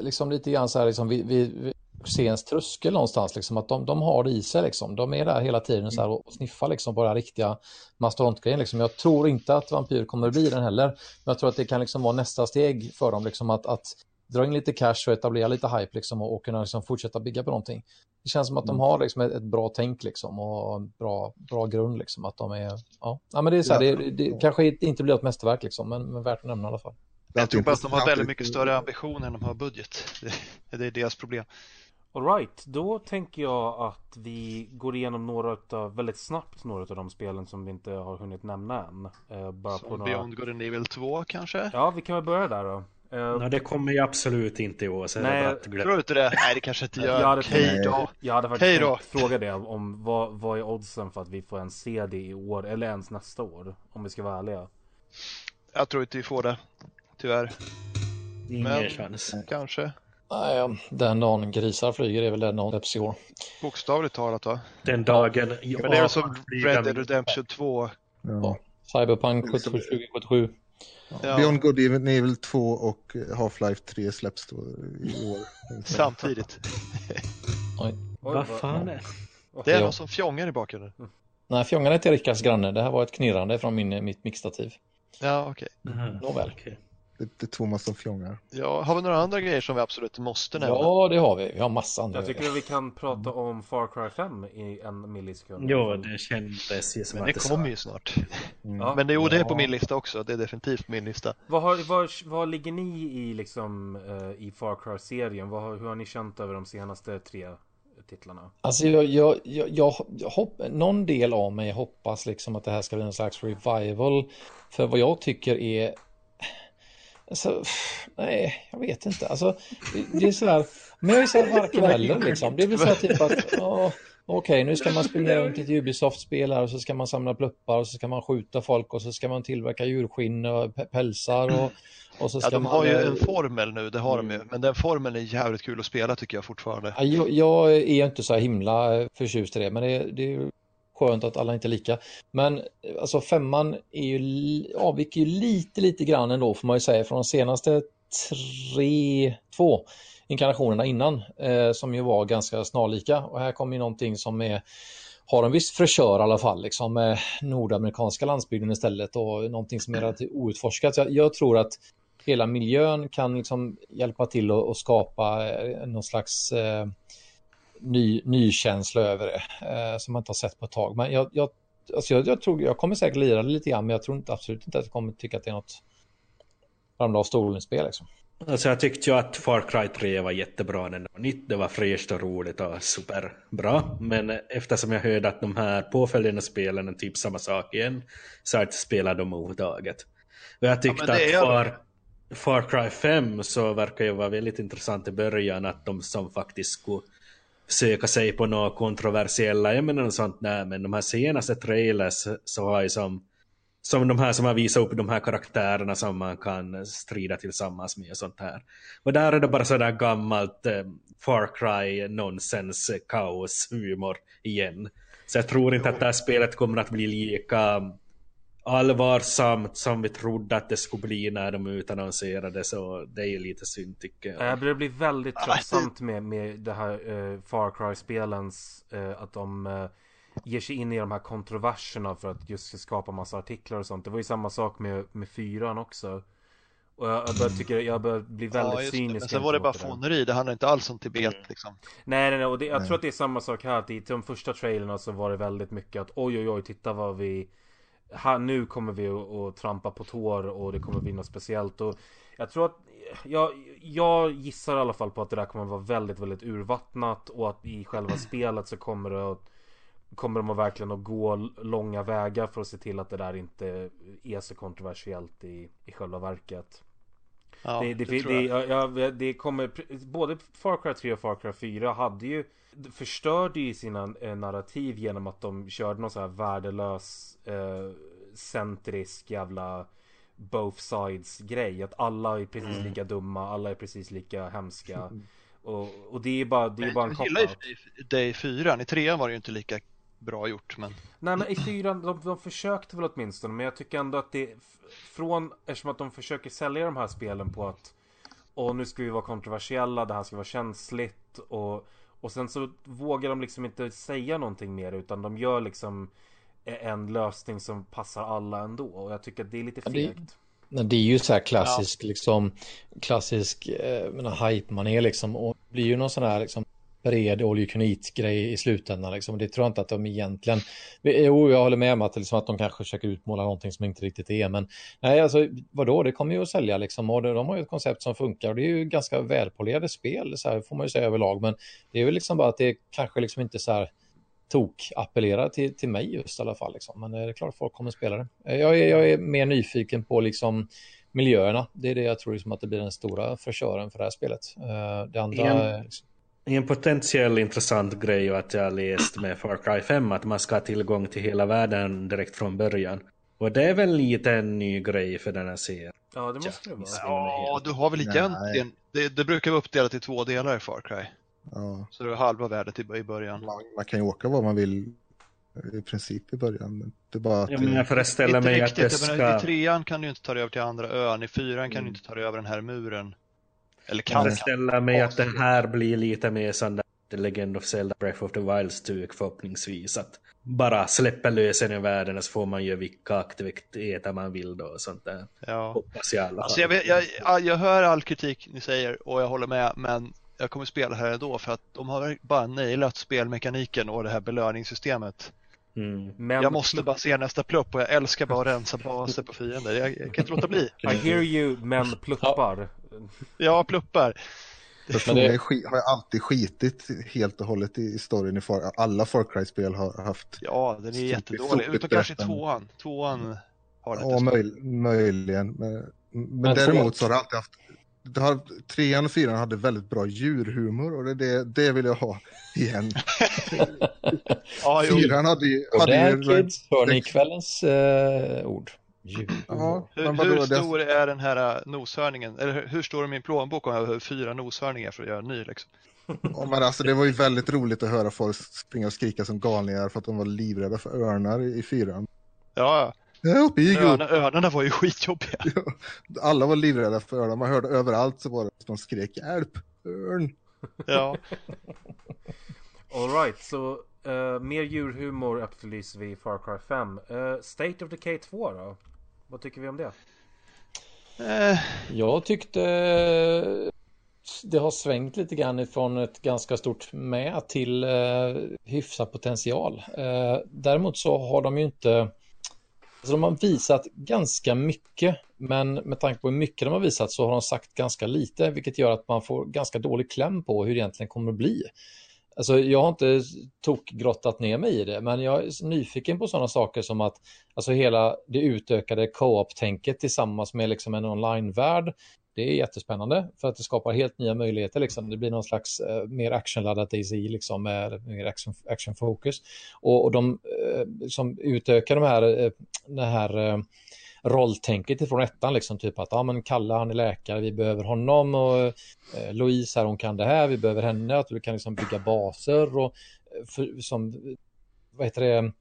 liksom lite grann så här liksom vid, vid scens tröskel någonstans liksom att de, de har det i sig liksom. De är där hela tiden så här och, och sniffar liksom på den riktiga mastodontgrejen liksom. Jag tror inte att Vampyr kommer att bli den heller. Men jag tror att det kan liksom vara nästa steg för dem liksom att, att dra in lite cash och etablera lite hype liksom och, och kunna liksom fortsätta bygga på någonting. Det känns som att de Mm. har liksom ett, ett bra tänk liksom och en bra, bra grund liksom att de är, ja, ja men det är så här, Ja. det, det kanske inte blir ett mästerverk liksom men, men värt att nämna i alla fall. Jag tror bara att de har väldigt mycket större ambitioner än de har budget. Det, det är deras problem. Alright, då tänker jag att vi går igenom några utav, väldigt snabbt några av de spelen som vi inte har hunnit nämna än. Eh, bara på Som några... Beyond Good and Evil 2 kanske? Ja, vi kan väl börja där då. Eh, Nej, det kommer ju absolut inte i år. Så Nej, bara glömma. Tror du inte det? Nej, det kanske inte Jag gör. hade Okej tänkt- då. Jag hade faktiskt Hej då. tänkt fråga det om vad, vad är oddsen för att vi får en CD i år eller ens nästa år? Om vi ska vara ärliga. Jag tror inte vi får det. Tyvärr. Ingen chans. Kanske. Nej, den dagen grisar flyger är väl den dagen släpps i år. Bokstavligt talat va? Den dagen... Men det är väl som Red Dead Redemption 2. Ja. Cyberpunk 77, 2077. Ja, Beyond Good and Evil 2 och Half-Life 3 släpps då i år. samtidigt. Oj, Vad fan är Det är Ja. någon som fjongar i bakgrunden. Nej, fjongarna är till Rickards granne. Det här var ett knirrande från min, mitt mixtativ. Ja, okej. Aha, Nåväl. okej. Det, är Thomas som fjongar. Ja, har vi några andra grejer som vi absolut måste nämna? Ja, det har vi. Vi har massa andra. Jag tycker att vi kan prata om Far Cry 5 i en millisekund. Jo, det kändes ju som Men att det det kommer ju snart. Ja. Men det, jo, det är på Ja. min lista också. Det är definitivt min lista. Vad, har, vad, vad ligger ni i liksom eh, i Far Cry-serien? Vad, har- hur har ni känt över de senaste tre titlarna? Alltså jag, jag, jag, jag, jag hopp, någon del av mig hoppas liksom att det här ska bli en slags revival. För vad jag tycker är Alltså, nej, jag vet inte. Alltså, det, det är sådär, men jag är såhär varken eller liksom. Det väl så här typ att, ja, okej, nu ska man springa runt i ett Ubisoft-spel här och så ska man samla pluppar och så ska man skjuta folk och så ska man tillverka djurskinn och pälsar och, och så Ja, ska de man... har ju eh, en formel nu, det har de ju. Men den formeln är jävligt kul att spela tycker jag fortfarande. Ja, Jag, jag är inte så här himla förtjust i det, men det, det är ju skönt att alla inte är lika. Men eh, alltså femman är ju, avviker ju lite, lite grann ändå får man ju säga från de senaste tre, två inkarnationerna innan eh, som ju var ganska snarlika. Och här kommer ju någonting som är har en viss fräschör i alla fall, liksom med nordamerikanska landsbygden istället och någonting som är relativt outforskat. Jag, jag tror att hela miljön kan liksom hjälpa till att, skapa eh, någon slags eh, ny, ny känsla över det eh, som man inte har sett på ett tag. Men jag, jag, alltså jag, jag, tror, jag kommer säkert lira det lite grann, men jag tror inte, absolut inte att jag kommer tycka att det är något ramla av stolen-spel. Liksom. Alltså jag tyckte ju att Far Cry 3 var jättebra när det var nytt, det var fräscht och roligt och superbra. Men eftersom jag hörde att de här påföljande spelen är typ samma sak igen, så har jag inte spelat dem överhuvudtaget. Och jag tyckte det att Far, Far Cry 5 så verkar ju vara väldigt intressant i början att de som faktiskt skulle söka sig på några kontroversiella ämnen och sånt där, men de här senaste trailers så har ju som som de här som har visat upp de här karaktärerna som man kan strida tillsammans med och sånt här. Och där är det bara sådär gammalt eh, Far Cry nonsens kaos humor igen. Så jag tror inte att det här spelet kommer att bli lika allvarsamt som vi trodde att det skulle bli när de utannonserade så det är ju lite synd tycker jag. Eh, Det blir väldigt tröttsamt med, med det här eh, Far Cry-spelens eh, att de eh, ger sig in i de här kontroverserna för att just skapa massa artiklar och sånt. Det var ju samma sak med, med fyran också. Och jag, jag börjar, tycker, jag börjar bli väldigt Ja, cynisk. Men sen var det bara fåneri, det handlar inte alls om Tibet Mm. liksom. Nej, nej, nej. Och det, jag Nej. tror att det är samma sak här. Att i de första trailerna så var det väldigt mycket att oj, oj, oj, titta vad vi... Här, nu kommer vi att, trampa på tår och det kommer bli något speciellt. Och jag tror att... Jag, jag gissar i alla fall på att det där kommer att vara väldigt, väldigt urvattnat och att i själva spelet så kommer det att Kommer de att verkligen att gå långa vägar för att se till att det där inte är så kontroversiellt i, i själva verket. Ja, det, det, det det, tror jag. ja, ja, det kommer, både Far Cry 3 och Far Cry 4 hade ju Förstörde ju sina narrativ genom att de körde någon sån här värdelös eh, Centrisk jävla Both sides grej Att alla är precis Mm. lika dumma, alla är precis lika hemska Och, och det är bara, det är bara en jag gillar det i 4, i trean var det ju inte lika bra gjort. Men... Nej men i fyran, de, de försökte väl åtminstone. Men jag tycker ändå att det från, eftersom att de försöker sälja de här spelen på att och nu ska vi vara kontroversiella, det här ska vara känsligt och, och sen så vågar de liksom inte säga någonting mer utan de gör liksom en lösning som passar alla ändå och jag tycker att det är lite fegt. Det, det är ju så här klassisk ja. liksom klassisk eh, hype-manér liksom och blir ju någon sån här liksom bred all you can eat-grej i slutändan. Liksom. Det tror jag inte att de egentligen... Jo, jag håller med om att, liksom, att de kanske försöker utmåla någonting som inte riktigt är, men nej, alltså vadå, det kommer ju att sälja liksom och de har ju ett koncept som funkar och det är ju ganska välpolerade spel, så här får man ju säga överlag, men det är väl liksom bara att det kanske liksom inte så här tok appellerar till, till mig just i alla fall. Liksom. Men det är klart att folk kommer att spela det. Jag är, jag är mer nyfiken på liksom miljöerna. Det är det jag tror liksom att det blir den stora försören för det här spelet. Eh, det andra... En, liksom... en potentiell intressant grej att jag läst med Far Cry 5 att man ska ha tillgång till hela världen direkt från början. Och det är väl lite en ny grej för den här serien. Ja, det måste det vara. Ja, du har väl egentligen... Det, det brukar vara uppdelat i två delar i Far Cry. Ja. Så det är halva värdet i, början. Man, man, kan ju åka vad man vill i princip i början. Det är bara att ja, men jag föreställer mig riktigt, att det ska... I trean kan du inte ta dig över till andra ön, i fyran kan mm. du inte ta dig över den här muren. Eller kan Jag föreställer mig att det här blir lite mer sån där The Legend of Zelda Breath of the Wild-stuk förhoppningsvis. Att bara släppa lösen i världen så får man göra vilka aktiviteter man vill då och sånt där. Ja. Hoppas jag alla alltså jag, vet, jag, jag hör all kritik ni säger och jag håller med men jag kommer spela här ändå för att de har bara nailat spelmekaniken och det här belöningssystemet. Mm. Men... Jag måste bara se nästa plupp och jag älskar bara att rensa baser på fiender. Jag, jag kan inte låta bli. I hear you, men pluppar. Ja, pluppar. Personligen har jag alltid skitit helt och hållet i storyn i Far Alla Far Cry-spel har haft... Ja, den är jättedålig. Utom kanske tvåan. Tvåan har lite Ja, möj möjligen. Men, men, men däremot så har det alltid haft det har, trean och fyran hade väldigt bra djurhumor och det, det, det vill jag ha igen. ja, fyran hade ju... Och hade där ju, kids, hör ni kvällens uh, ord? Ja, hur, hur stor är den här eh, noshörningen? Eller hur stor är min plånbok om jag behöver fyra noshörningar för att göra en ny? Liksom? Ja, men alltså, det var ju väldigt roligt att höra folk springa och skrika som galningar för att de var livrädda för örnar i, i fyran. Ja, Ja, Örna, örnarna var ju skitjobbiga. Ja, alla var livrädda för örnar. Man hörde överallt så var det de skrek hjälp, örn. Ja. Alright, så uh, mer djurhumor efterlyser vi i Far Cry 5. Uh, eh, State of Decay 2 då? Vad tycker vi om det? Uh. Jag tyckte det har svängt lite grann ifrån ett ganska stort med till uh, hyfsad potential. Däremot så har de ju inte så de har visat ganska mycket, men med tanke på hur mycket de har visat så har de sagt ganska lite, vilket gör att man får ganska dålig kläm på hur det egentligen kommer att bli. Alltså jag har inte tokgrottat ner mig i det, men jag är nyfiken på sådana saker som att alltså hela det utökade co-op-tänket tillsammans med liksom en online-värld det är jättespännande för att det skapar helt nya möjligheter. Liksom. Det blir någon slags eh, mer actionladdat DayZ liksom, med mer action, actionfokus. Och, och de eh, som utökar de här, eh, det här eh, rolltänket ifrån ettan, liksom, typ att ja, men Kalle han är läkare, vi behöver honom och eh, Louise här hon kan det här, vi behöver henne, att du kan liksom bygga baser och eh, för, som, vad heter det,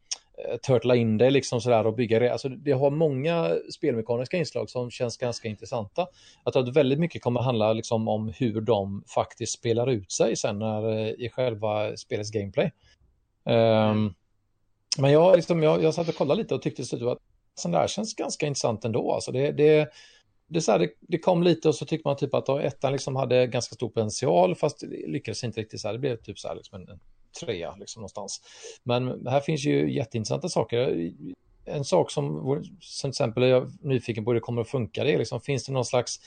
Eh, turtla in det liksom sådär och bygga det. Alltså det har många spelmekaniska inslag som känns ganska intressanta. Jag tror att väldigt mycket kommer handla liksom om hur de faktiskt spelar ut sig sen när, eh, i själva spelets gameplay. Um, men jag, liksom, jag, jag satt och kollade lite och tyckte att sånt där känns ganska intressant ändå. Alltså det, det, det, så här, det, det, kom lite och så tyckte man typ att ettan liksom hade ganska stor potential fast det lyckades inte riktigt så här. Det blev typ så här liksom en, trea liksom någonstans. Men här finns ju jätteintressanta saker. En sak som till exempel är jag nyfiken på hur det kommer att funka, det är liksom, finns det någon slags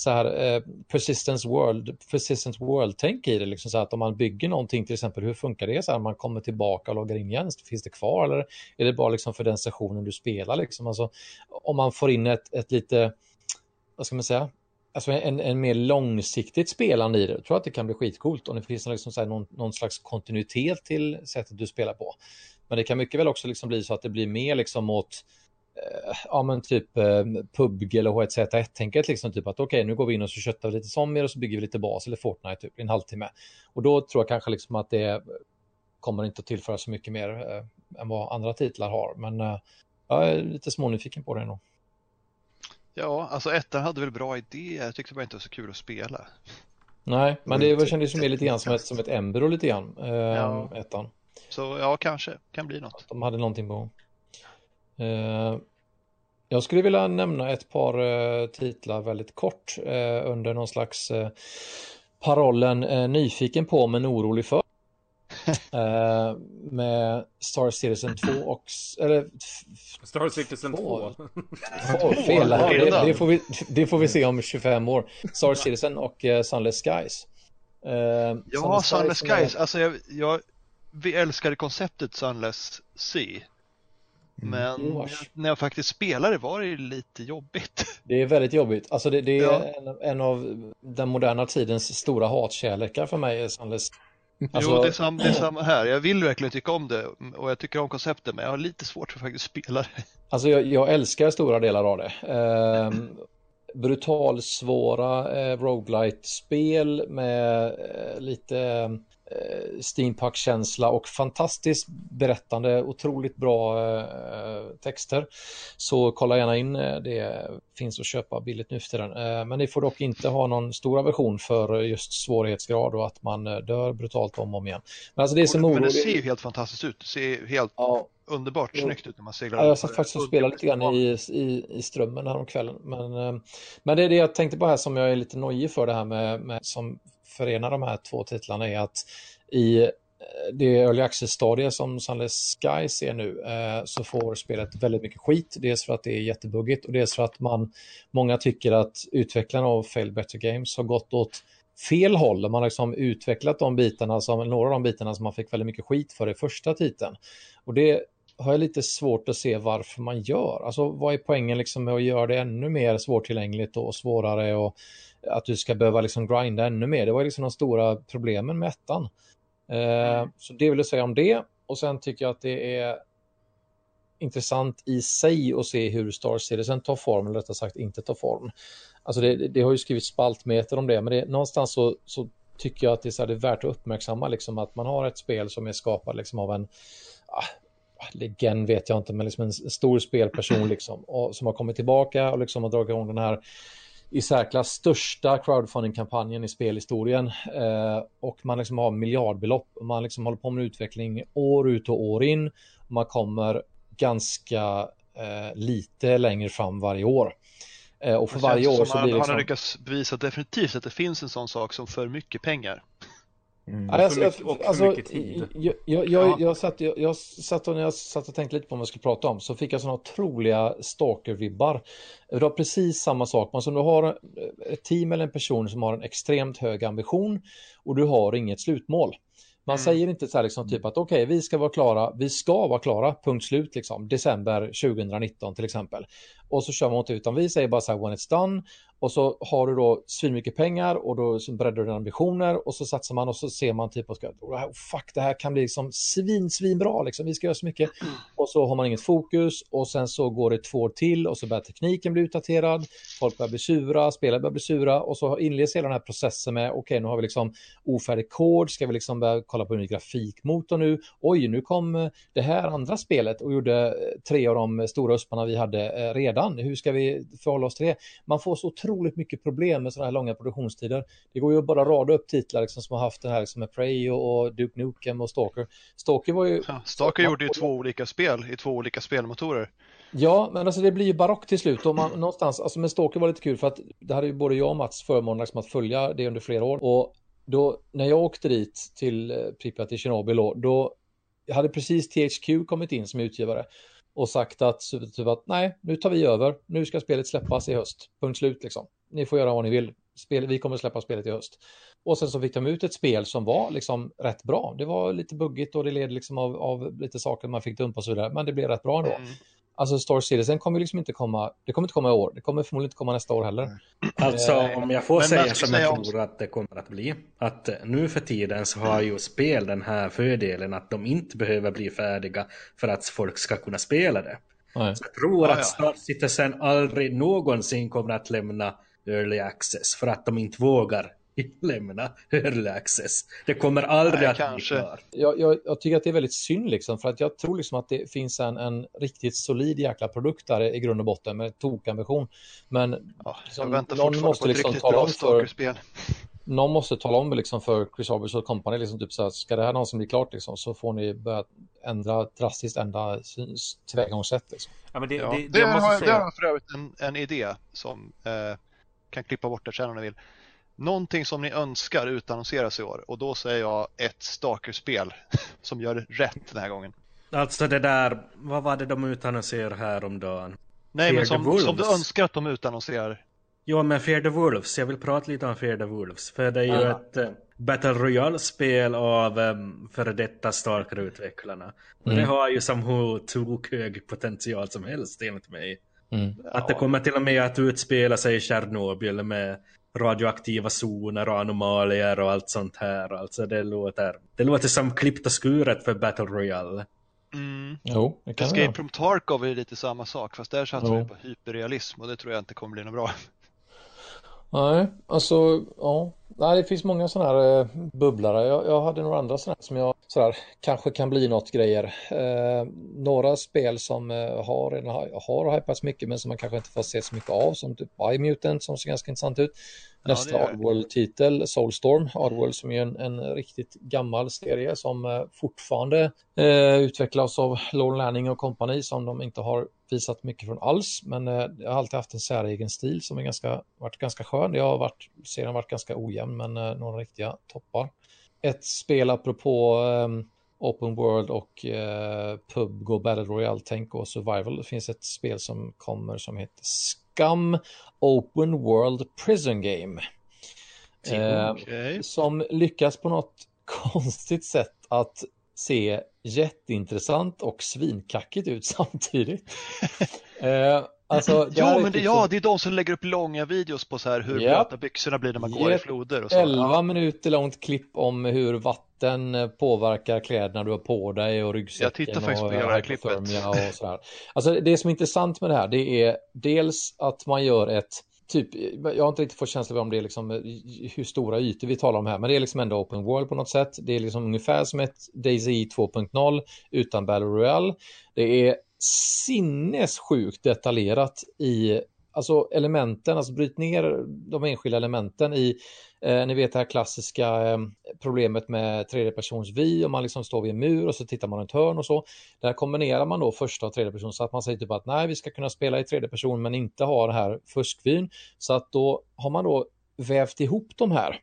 så här, eh, persistence world, persistent world-tänk i det, liksom så att om man bygger någonting till exempel, hur funkar det? Så här, man kommer tillbaka och loggar in igen, finns det kvar? Eller är det bara liksom för den sessionen du spelar liksom, alltså om man får in ett, ett lite, vad ska man säga, alltså en, en mer långsiktigt spelande i det. Jag tror att det kan bli skitcoolt om det finns liksom så någon, någon, slags kontinuitet till sättet du spelar på. Men det kan mycket väl också liksom bli så att det blir mer liksom åt eh, ja men typ eh, PubG eller H1Z1-tänket liksom typ att okej okay, nu går vi in och så köttar vi lite zombier och så bygger vi lite bas eller Fortnite typ i en halvtimme. Och då tror jag kanske liksom att det kommer inte att tillföra så mycket mer eh, än vad andra titlar har. Men eh, jag är lite smånyfiken på det nog. Ja, alltså ettan hade väl bra idéer. Jag tyckte bara inte det var så kul att spela. Nej, men det kändes ju mer lite grann som ett, som ett embryo lite grann, eh, Ja. ettan. Så ja, kanske. Kan bli något. De hade någonting på gång. Eh, jag skulle vilja nämna ett par eh, titlar väldigt kort eh, under någon slags eh, parollen eh, nyfiken på men orolig för. Eh, med Star Citizen 2 och... Eller, Star Citizen Två. 2. Åh, fel. Det, det, får vi, det får vi se om 25 år. Star Citizen och uh, Sunless Skies. Uh, Ja, Sunless Skies. Alltså jag, jag vi älskade konceptet Sunless Sea. Men Jo, vars. när jag faktiskt spelade var det lite jobbigt. Det är väldigt jobbigt. Alltså det, det är Ja. en, en av den moderna tidens stora hatkärlekar för mig. är Sunless. Alltså, jo, det är, sam, det är samma här. Jag vill verkligen tycka om det och jag tycker om konceptet men jag har lite svårt för att faktiskt spela det. Alltså jag, jag älskar stora delar av det. Ehm, brutalsvåra eh, roguelite-spel med eh, lite eh, steampunk-känsla och fantastiskt berättande, otroligt bra eh, texter. Så kolla gärna in eh, det, finns att köpa billigt nu för tiden. Eh, men ni får dock inte ha någon stor aversion för just svårighetsgrad och att man dör brutalt om och om igen. Men alltså det är som Men det ser ju helt fantastiskt ut. Det ser helt Ja, underbart snyggt ut när man seglar Ja, jag satt faktiskt och spelade lite grann i, i, i strömmen här om kvällen. Men, men det är det jag tänkte på här som jag är lite nojig för det här med, med som förenar de här två titlarna är att i eh, det early access-stadie som Sunless Sky ser nu eh, så får spelet väldigt mycket skit. Dels för att det är jättebuggigt och dels för att man, många tycker att utvecklarna av Fail Better Games har gått åt fel håll. Man har liksom utvecklat de bitarna, som, några av de bitarna som man fick väldigt mycket skit för i första titeln. Och det har jag lite svårt att se varför man gör. Alltså vad är poängen liksom med att göra det ännu mer svårtillgängligt och svårare och att du ska behöva liksom grinda ännu mer. Det var liksom de stora problemen med ettan. Eh, så det vill jag säga om det. Och sen tycker jag att det är intressant i sig att se hur Star Citizen tar form, eller rättare sagt inte tar form. Alltså det, det har ju skrivits spaltmeter om det, men det, någonstans så, så tycker jag att det är, så här, det är värt att uppmärksamma liksom att man har ett spel som är skapat liksom av en ah, legend vet jag inte, men liksom en stor spelperson liksom, och, som har kommit tillbaka och liksom har dragit igång den här i särklass största crowdfunding-kampanjen i spelhistorien eh, och man liksom har miljardbelopp och man liksom håller på med utveckling år ut och år in och man kommer ganska eh, lite längre fram varje år. Eh, och för varje år så blir det han har liksom... lyckats bevisa definitivt att det finns en sån sak som för mycket pengar. Mm. Ja, jag, för jag, mycket- och för alltså, mycket tid. Jag, jag, jag, jag, satt, jag, jag satt och när jag satt och tänkte lite på vad jag skulle prata om så fick jag sådana otroliga stalker-vibbar. Det var precis samma sak. Man som du har ett team eller en person som har en extremt hög ambition och du har inget slutmål. Man Mm. säger inte så här liksom typ att okej, vi ska vara klara, vi ska vara klara, punkt slut liksom, december 2019 till exempel. Och så kör man inte utan. Vi säger bara så här when it's done. Och så har du då svinmycket pengar och då breddar du dina ambitioner och så satsar man och så ser man typ och ska, oh, fuck det här kan bli liksom svin, svin bra liksom, vi ska göra så mycket. Och så har man inget fokus och sen så går det två år till och så börjar tekniken bli utdaterad, folk börjar bli sura, spelare börjar bli sura och så inleds hela den här processen med okej nu har vi liksom ofärdig kod, ska vi liksom börja kolla på en ny grafikmotor nu, oj nu kom det här andra spelet och gjorde eh, tre av de stora usparna vi hade eh, redan, hur ska vi förhålla oss till det? Man får så otroligt mycket problem med sådana här långa produktionstider. Det går ju att bara rada upp titlar liksom, som har haft det här liksom, med Prey och, och Duke Nukem och Stalker. Stalker var ju Ja, Stalker gjorde ju två olika spel i två olika spelmotorer. Ja, men alltså det blir ju barock till slut. Och man, någonstans, alltså med Stalker var lite kul för att det hade ju både jag och Mats förmånen liksom att följa det under flera år. Och då, när jag åkte dit till eh, Pripyat i Tjernobyl då, då hade precis THQ kommit in som utgivare och sagt att, typ att nej, nu tar vi över. Nu ska spelet släppas i höst. Punkt slut liksom. Ni får göra vad ni vill. Spel, vi kommer släppa spelet i höst. Och sen så fick de ut ett spel som var liksom rätt bra. Det var lite buggigt och det led liksom av, av lite saker man fick dumpa och så vidare. Men det blev rätt bra ändå. Mm. Alltså Star Citizen kommer ju liksom inte komma, det kommer inte komma i år, det kommer förmodligen inte komma nästa år heller. Alltså Eh, om jag får men säga som jag tror att det kommer att bli. Att eh, nu för tiden så har ju spel den här fördelen att de inte behöver bli färdiga för att folk ska kunna spela det. Nej. Så jag tror Ja, att. Star Citizen aldrig någonsin kommer att lämna Early Access för att de inte vågar lämna early access. Det kommer aldrig Nej, att kanske. bli klar. Jag, jag, jag tycker att det är väldigt synd liksom, för att jag tror liksom att det finns en, en riktigt solid jäkla produkt där i grund och botten med tokambition. Men Ja, Liksom, någon måste på liksom riktigt tala bra om för- någon måste tala om liksom för Chris Arbus och Company, liksom typ så här, ska det här någonsin bli klart liksom, så får ni börja ändra drastiskt ändra tillvägagångssätt. Liksom. Ja, men det, Ja, det, det, det har, det säga. har för övrigt en, en idé som eh, kan klippa bort det sen om ni vill. Någonting som ni önskar utannonseras i år och då säger jag ett Stalker-spel som gör rätt den här gången. Alltså det där, vad var det de utannonserade häromdagen? Nej, Fear men som, som du önskar att de utannonserar. Jo, men Fear the Wolves. Jag vill prata lite om Fear the Wolves. För det är ju Ja. ett eh, Battle Royale-spel av um, före detta Stalker-utvecklarna. Mm. det har ju som hur tokhög potential som helst enligt mig. Mm. Att det kommer till och med att utspela sig i Tjernobyl med radioaktiva zoner och anomalier och allt sånt här. Alltså det låter, det låter som klippt och skuret för Battle Royale. Mm. Jo, det kan Escape göra. from Tarkov är lite samma sak fast där satsar vi på hyperrealism och det tror jag inte kommer bli något bra. Nej, alltså, ja. Nej, det finns många sådana här eh, bubblare. Jag, jag hade några andra sådana här som jag sådär, kanske kan bli något grejer. Eh, några spel som eh, har, har, har hypats mycket men som man kanske inte får se så mycket av som typ iMutant som ser ganska intressant ut. Ja, Nästa det. Oddworld-titel, Soulstorm. Oddworld som är en, en riktigt gammal serie som eh, fortfarande eh, utvecklas av Lorne Lanning och kompani som de inte har visat mycket från alls. Men eh, jag har alltid haft en säregen stil som är ganska, varit ganska skön. Det har varit, serien har varit ganska ojämn men eh, några riktiga toppar. Ett spel apropå eh, Open World och eh, PubG och Battle Royale, tänk och Survival. Det finns ett spel som kommer som heter Scum Open World Prison Game. Eh, som lyckas på något konstigt sätt att se jätteintressant och svinkackigt ut samtidigt. eh, alltså, det Jo är men det, typ ja, det är de som lägger upp långa videos på så här hur Japp. blöta byxorna blir när man går i floder och så. 11 Ja, minuter långt klipp om hur vatten eh, påverkar kläderna du har på dig och ryggsäcken Jag tittar faktiskt och på hela det här klippet. och sådär. Alltså det som är intressant med det här det är dels att man gör ett Typ, jag har inte riktigt fått känsla av om det är liksom eh, hur stora ytor vi talar om här, men det är liksom ändå open world på något sätt. Det är liksom ungefär som ett DayZ 2.0 utan Battle Royale. Det är sinnessjukt detaljerat i alltså elementen, alltså bryt ner de enskilda elementen i, eh, ni vet det här klassiska eh, problemet med tredjepersons vy, om man liksom står vid en mur och så tittar man runt hörn och så. Där kombinerar man då första och tredje person så att man säger typ att nej, vi ska kunna spela i tredje person men inte ha den här fuskvyn. Så att då har man då vävt ihop de här.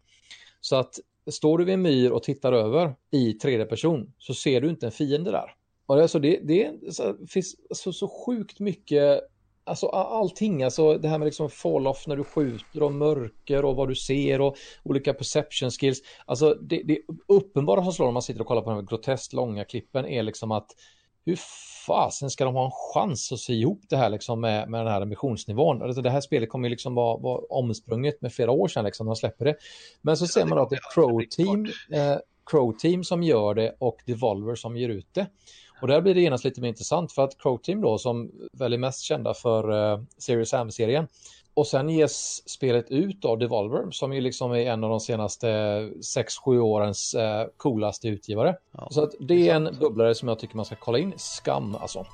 Så att står du vid en myr och tittar över i tredje person så ser du inte en fiende där. Och det, alltså det, det är så, finns så, så sjukt mycket Alltså allting, alltså det här med liksom fall-off när du skjuter och mörker och vad du ser och olika perception skills. Alltså det, det uppenbara som slår när man sitter och kollar på de här groteskt långa klippen är liksom att hur fasen ska de ha en chans att se ihop det här liksom med, med den här emissionsnivån? Alltså det här spelet kommer ju liksom vara, vara omsprunget med flera år sedan liksom när de släpper det. Men så ser man då att det är Crow Team, eh, Crow Team som gör det och Devolver som ger ut det. Och där blir det genast lite mer intressant för att Crow Team då som väl är mest kända för eh, Serious Sam-serien och sen ges spelet ut av Devolver som ju liksom är en av de senaste 6-7 årens eh, coolaste utgivare. Ja, Så att det är en bubblare som jag tycker man ska kolla in. Skam alltså.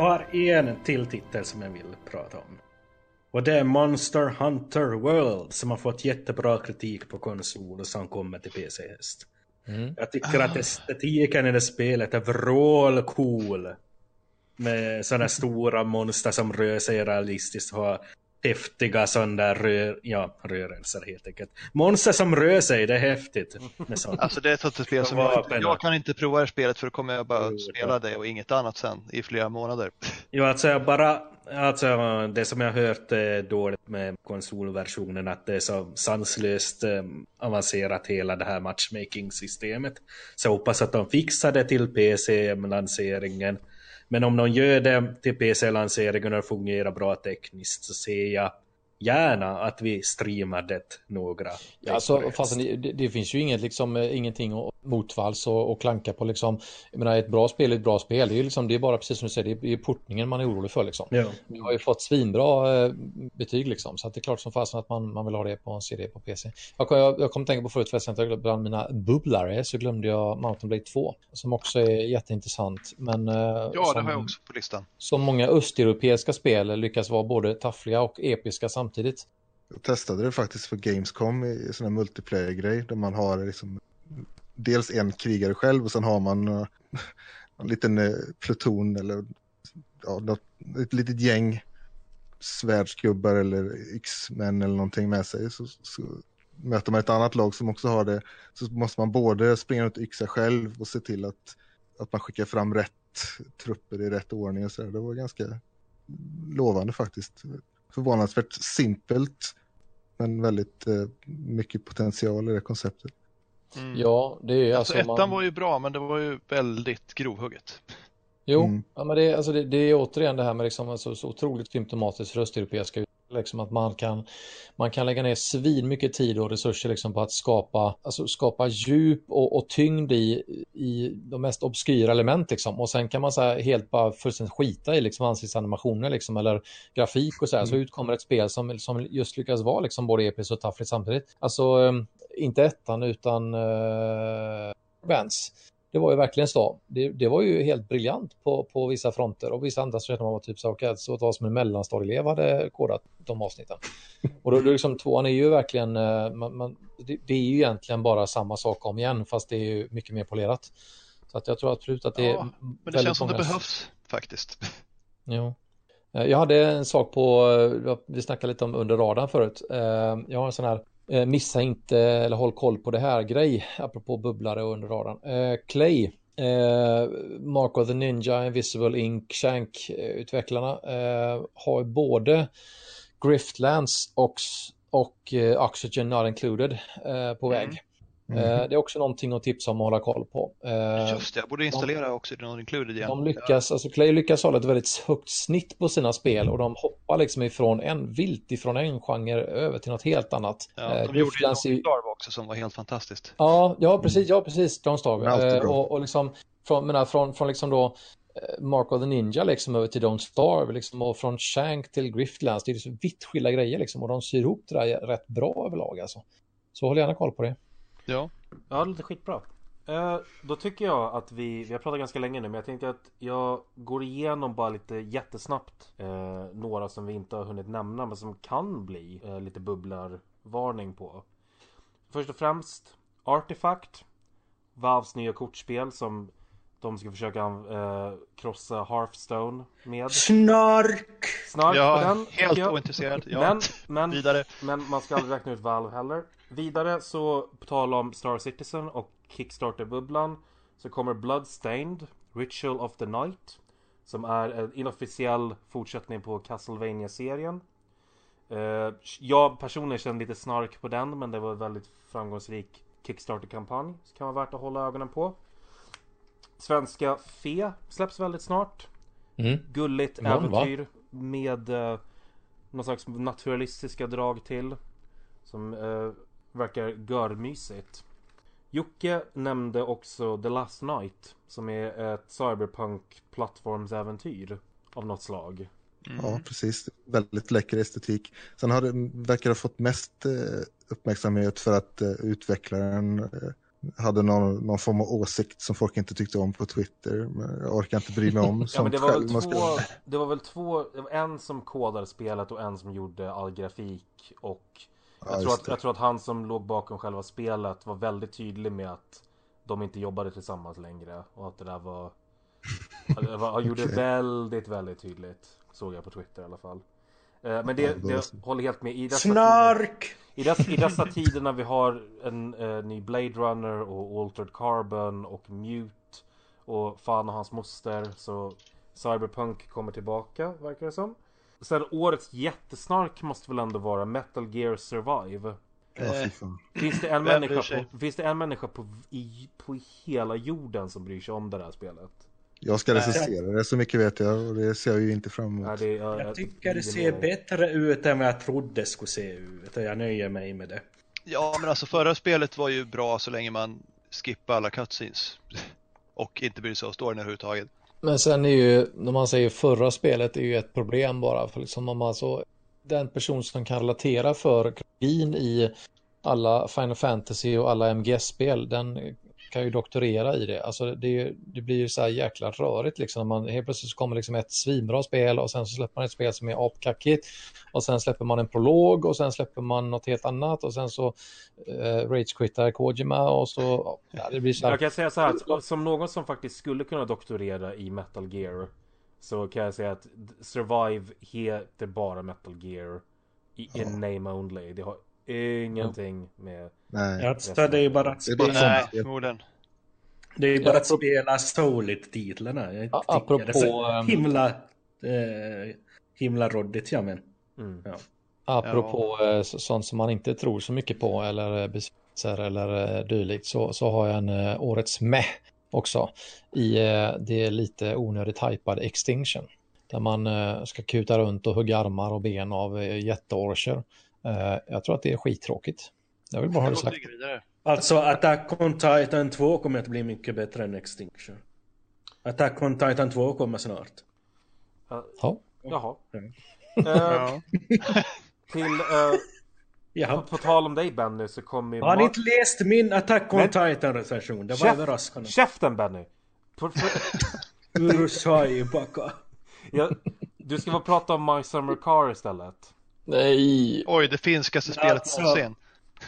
Har en till titel som jag vill prata om. Och det är Monster Hunter World som har fått jättebra kritik på konsol och som kommer till PC-häst. Mm. Jag tycker att estetiken i det spelet är vrålcool. Med sådana stora monster som rör sig realistiskt och har häftiga sådana rör, ja, rörelser helt enkelt. Monster som rör sig, det är häftigt. Med sånt. Alltså det är ett sånt spel som jag, jag kan inte prova det spelet för då kommer jag bara spela det och inget annat sen i flera månader. Jo, alltså jag bara... Alltså det som jag hört är dåligt med konsolversionen att det är så sanslöst eh, avancerat hela det här matchmaking-systemet. Så jag hoppas att de fixar det till PC-lanseringen. Men om någon gör det till PC-lanseringen och det fungerar bra tekniskt så ser jag gärna att vi streamar det några ja, alltså, fast det, det, finns ju inget, liksom, eh, ingenting motvalls och, och klanka på liksom. Jag menar, ett bra spel är ett bra spel. Det är, liksom, det är bara precis som du säger, det är portningen man är orolig för liksom. Ja. Vi har ju fått svinbra eh, betyg liksom, så att det är klart som fasen att man, man vill ha det på en CD på PC. Jag, jag, jag kom att tänka på förut förresten att bland mina bubblare så glömde jag Mountain Blade 2 som också är jätteintressant. Men, eh, ja, som, det har jag också på listan. Som många östeuropeiska spel lyckas vara både taffliga och episka samtidigt samtidigt. Jag testade det faktiskt för Gamescom i sån här multiplayer-grej där man har liksom dels en krigare själv och sen har man uh, en liten uh, pluton eller ja, något, ett litet gäng svärdsgubbar eller yxmän eller någonting med sig. Så, så, möter man ett annat lag som också har det så måste man både springa runt yxa själv och se till att, att man skickar fram rätt trupper i rätt ordning och så där. Det var ganska lovande faktiskt förvånansvärt simpelt men väldigt eh, mycket potential i det konceptet. Mm. Ja, det är alltså, alltså ettan man... var ju bra men det var ju väldigt grovhugget. Jo, mm. ja, men det, alltså det, det, är återigen det här med liksom, alltså, så otroligt symptomatiskt för östeuropeiska Liksom att man kan, man kan lägga ner svin mycket tid och resurser liksom på att skapa, alltså skapa djup och, och tyngd i, i de mest obskyra element. Liksom. Och sen kan man så helt bara fullständigt skita i liksom, ansiktsanimationer liksom, eller grafik och så här. Mm. Så utkommer ett spel som, som just lyckas vara liksom, både episkt och taffligt samtidigt. Alltså ehm, inte ettan utan uh, Vans det var ju verkligen så. Det, det, var ju helt briljant på, på vissa fronter och vissa andra så kände man var typ så att så det var som en mellanstadieelev hade kodat de avsnitten. Och då, då liksom tvåan är ju verkligen, eh, man, man, det, det, är ju egentligen bara samma sak om igen fast det är ju mycket mer polerat. Så att jag tror absolut att det ja, Men det känns som det behövs faktiskt. Jo. Eh, jag hade en sak på, eh, vi snackade lite om under radarn förut. Jag har en sån här Eh, missa inte eller håll koll på det här grej, apropå bubblare under radarn. Eh, Clay, eh, Mark of the Ninja, Invisible Ink, Shank-utvecklarna eh, har både Griftlands och, och eh, Oxygen Not Included eh, på väg. Mm. Mm. Det är också någonting att tipsa om och hålla koll på. Eh, Just det, jag borde installera de, också Not Included igen. De lyckas, alltså Clay lyckas hålla ett väldigt högt snitt på sina spel och de hoppar liksom ifrån en vilt ifrån en genre över till något helt annat. Ja, de uh, gjorde Don't Starve också som var helt fantastiskt. Ja, ja precis, ja precis, Don't Starve. Och, och liksom från, menar, från, från liksom då Mark of the Ninja liksom över till Don't Starve liksom, och från Shank till Griftlands. Det är så vitt skilda grejer liksom och de syr ihop det där rätt bra överlag alltså. Så håll gärna koll på det. Ja. Ja, det låter skitbra. Eh, då tycker jag att vi, vi har pratat ganska länge nu men jag tänkte att jag går igenom bara lite jättesnabbt eh, några som vi inte har hunnit nämna men som kan bli eh, lite bubblarvarning på. Först och främst Artifact Valves nya kortspel som de ska försöka eh, krossa Hearthstone med. Snark! Snark ja, på den. helt ointresserad. Ja. Men, men, Vidare. men man ska aldrig räkna ut Valve heller. Vidare så på tal om Star Citizen och Kickstarter-bubblan så kommer Bloodstained Ritual of the Night som är en inofficiell fortsättning på Castlevania-serien. Uh, jag personligen känner lite snark på den men det var en väldigt framgångsrik Kickstarter-kampanj. Så kan vara värt att hålla ögonen på. Svenska Fe släpps väldigt snart. Mm. Gulligt Imorgon, äventyr va? med uh, någon slags naturalistiska drag till. Som uh, verkar görmysigt. Jocke nämnde också The Last Night som är ett cyberpunk plattformsäventyr av något slag. Mm. Ja, precis. Väldigt läcker estetik. Sen har det, verkar ha fått mest eh, uppmärksamhet för att eh, utvecklaren eh, hade någon, någon form av åsikt som folk inte tyckte om på Twitter. Men jag orkar inte bry mig om. ja, men det, var väl två, det var väl två, en som kodade spelet och en som gjorde all grafik och jag, ja, tror att, jag tror att han som låg bakom själva spelet var väldigt tydlig med att de inte jobbade tillsammans längre och att det där var Han gjorde okay. väldigt, väldigt tydligt Såg jag på Twitter i alla fall Men det, det håller helt med i dessa Snark! Tider, i, dessa, I dessa tider när vi har en uh, ny Blade Runner och Altered Carbon och Mute Och fan och hans moster så Cyberpunk kommer tillbaka verkar det som Sen årets jättesnark måste väl ändå vara Metal Gear Survive. Eh, finns, det en människa på, finns det en människa på, i, på hela jorden som bryr sig om det här spelet? Jag ska recensera det, så mycket vet jag och det ser jag ju inte fram emot. Ja, det, ja, Jag tycker det ser bättre ut än vad jag trodde skulle se ut och jag nöjer mig med det. Ja, men alltså förra spelet var ju bra så länge man skippade alla cutscenes. Och inte brydde sig om storyn överhuvudtaget. Men sen är ju, när man säger förra spelet, är ju ett problem bara. För liksom om man så, den person som kan relatera för kronologin i alla Final Fantasy och alla MGS-spel, den kan ju doktorera i det. Alltså det, det blir ju så här jäkla rörigt liksom. Man, helt plötsligt så kommer liksom ett svinbra spel och sen så släpper man ett spel som är apkackigt och sen släpper man en prolog och sen släpper man något helt annat och sen så eh, rage-quittar Kojima och så, ja, det blir så här. Jag kan säga så här, som någon som faktiskt skulle kunna doktorera i Metal Gear så kan jag säga att Survive heter bara Metal Gear i in name only. Det har ingenting med... Nej. Alltså, det är ju bara att Det är bara spela, Nej, förmodligen. det är bara Ja, att spela Soulit-titlarna. Jag Ja, apropå, det är så ehm, himla, eh, himla råddigt, ja men. Mm. Ja. Apropå eh, så- sånt som man inte tror så mycket på eller eh, besvikelser eller eh, dylikt så, så har jag en eh, årets meh också i eh, det lite onödigt hypade Extinction. Där man eh, ska kuta runt och hugga armar och ben av eh, jätteorcher. Eh, jag tror att det är skittråkigt. Jag vill bara ha det sagt. Alltså Attack on Titan 2 kommer att bli mycket bättre än Extinction. Attack on Titan 2 kommer snart. Ja. Jaha. Mm. Eh, Ja. till, eh, Jaha. på tal om dig Benny så kommer ju... Har ni inte läst min Attack on Men- Titan recension? Det var Käft- överraskande. Käften Benny! På, Urusai baka. jag, du ska få prata om My Summer Car istället. Nej. Oj, det finskaste spelet Alltså- någonsin.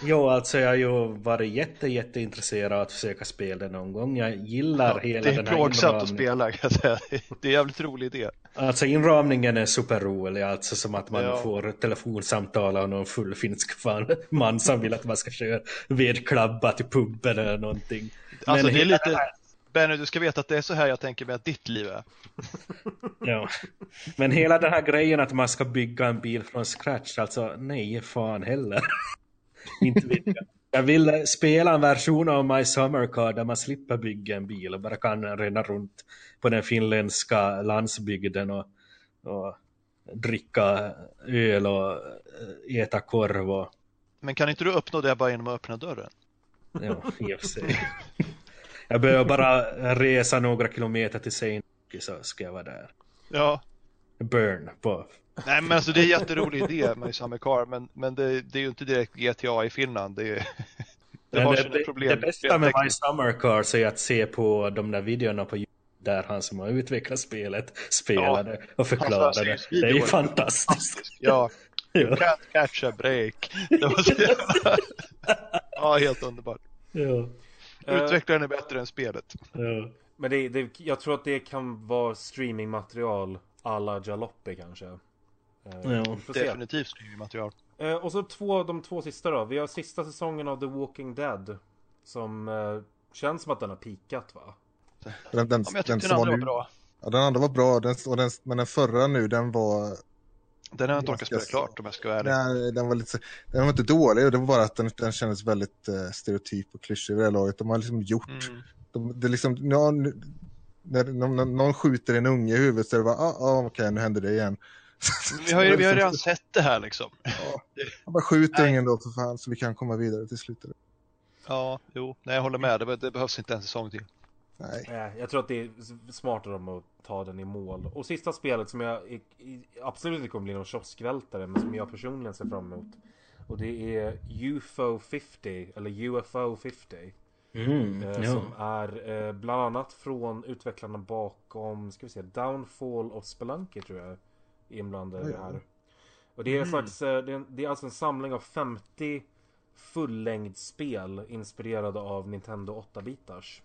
Jo, alltså jag har ju varit jätte, jätteintresserad av att försöka spela det någon gång. Jag gillar hela Det är den här plågsamt att inramningen. spela kan jag säga. Det är en jävligt rolig idé. Alltså inramningen är superrolig, alltså som att man Ja. får telefonsamtal av någon full finsk fan, man som vill att man ska köra vedklabba till puben eller någonting. Alltså Men det är hela lite... här- Benny, du ska veta att det är så här jag tänker mig att ditt liv är. Ja. Men hela den här grejen att man ska bygga en bil från scratch, alltså nej fan heller. Inte vill jag. Jag vill spela en version av My Summer Car där man slipper bygga en bil och bara kan ränna runt på den finländska landsbygden och, och dricka öl och äh, äta korv och Men kan inte du uppnå det bara genom att öppna dörren? ja, i och för sig. Jag behöver bara resa några kilometer till Seinäjoki så ska jag vara där. Ja. Burn på Nej men alltså det är en jätterolig idé med Summer Car men, men det, det är ju inte direkt GTA i Finland. Det, är, det har det, sina det, problem. det bästa med My. Summer Cars är att se på de där videorna på YouTube där han som har utvecklat spelet spelade och förklarade. Det. landsbygdsvideo Det är ju fantastiskt. Ja, Ja. can't catch a break. Det var så jävla... Ja, helt underbart. Ja. Eh, Utvecklaren är bättre än spelet. Ja. Men det, det, jag tror att det kan vara streamingmaterial alla Jalopy kanske. Eh, Ja. Definitivt streamingmaterial. Eh, och så två, de två sista då. Vi har sista säsongen av The Walking Dead. Som eh, känns som att den har pikat va? Den, den, Ja, men jag den tyckte som den andra var nu- bra. Ja, den andra var bra, den, och den, men den förra nu, den var... Den har jag inte orkat spela klart om jag ska vara ärlig. Nej, den var lite... Den var inte dålig, det var bara att den, den kändes väldigt eh, stereotyp och klyschig vid det laget. De har liksom gjort... Mm. De, det liksom, ja, nu, när, när, när någon skjuter en unge i huvudet så är det bara, ah, ah, okej, nu händer det igen. Men vi har ju vi har redan sett det här liksom. Ja, bara skjut Nej. ungen då för fan så vi kan komma vidare till slutet. Ja, jo, nej jag håller med. Det, det behövs inte en säsong till. Nej. Jag tror att det är s- smart av dem att ta den i mål. Och sista spelet som jag absolut inte kommer bli någon kioskvältare men som jag personligen ser fram emot. Och det är UFO 50 eller UFO 50. Mm, Eh, ja. Som är eh, bland annat från utvecklarna bakom, ska vi se, Downfall of Spelunky tror jag inblandade i det här. Och det är, en slags, eh, det, är, det är alltså en samling av 50 fullängdsspel inspirerade av Nintendo 8-bitars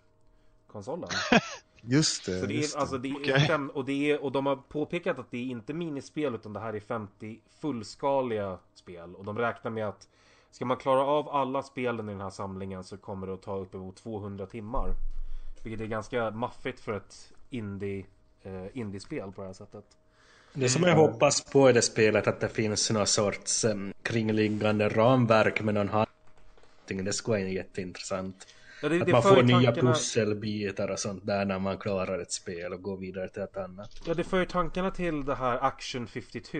konsolen. Just det. Så det är, det. alltså, det är Okej. fem, och, det är, och de har påpekat att det är inte minispel utan det här är 50 fullskaliga spel. Och de räknar med att ska man klara av alla spelen i den här samlingen så kommer det att ta uppemot 200 timmar. Vilket är ganska maffigt för ett indie, eh, indiespel på det här sättet. Det som jag hoppas på i det spelet att det finns någon sorts um, kringliggande ramverk med någon handling. Det skulle vara jätteintressant. Ja, det, Att det man får nya tankarna- pusselbitar och sånt där när man klarar ett spel och går vidare till ett annat. Ja, det för ju tankarna till det här Action 52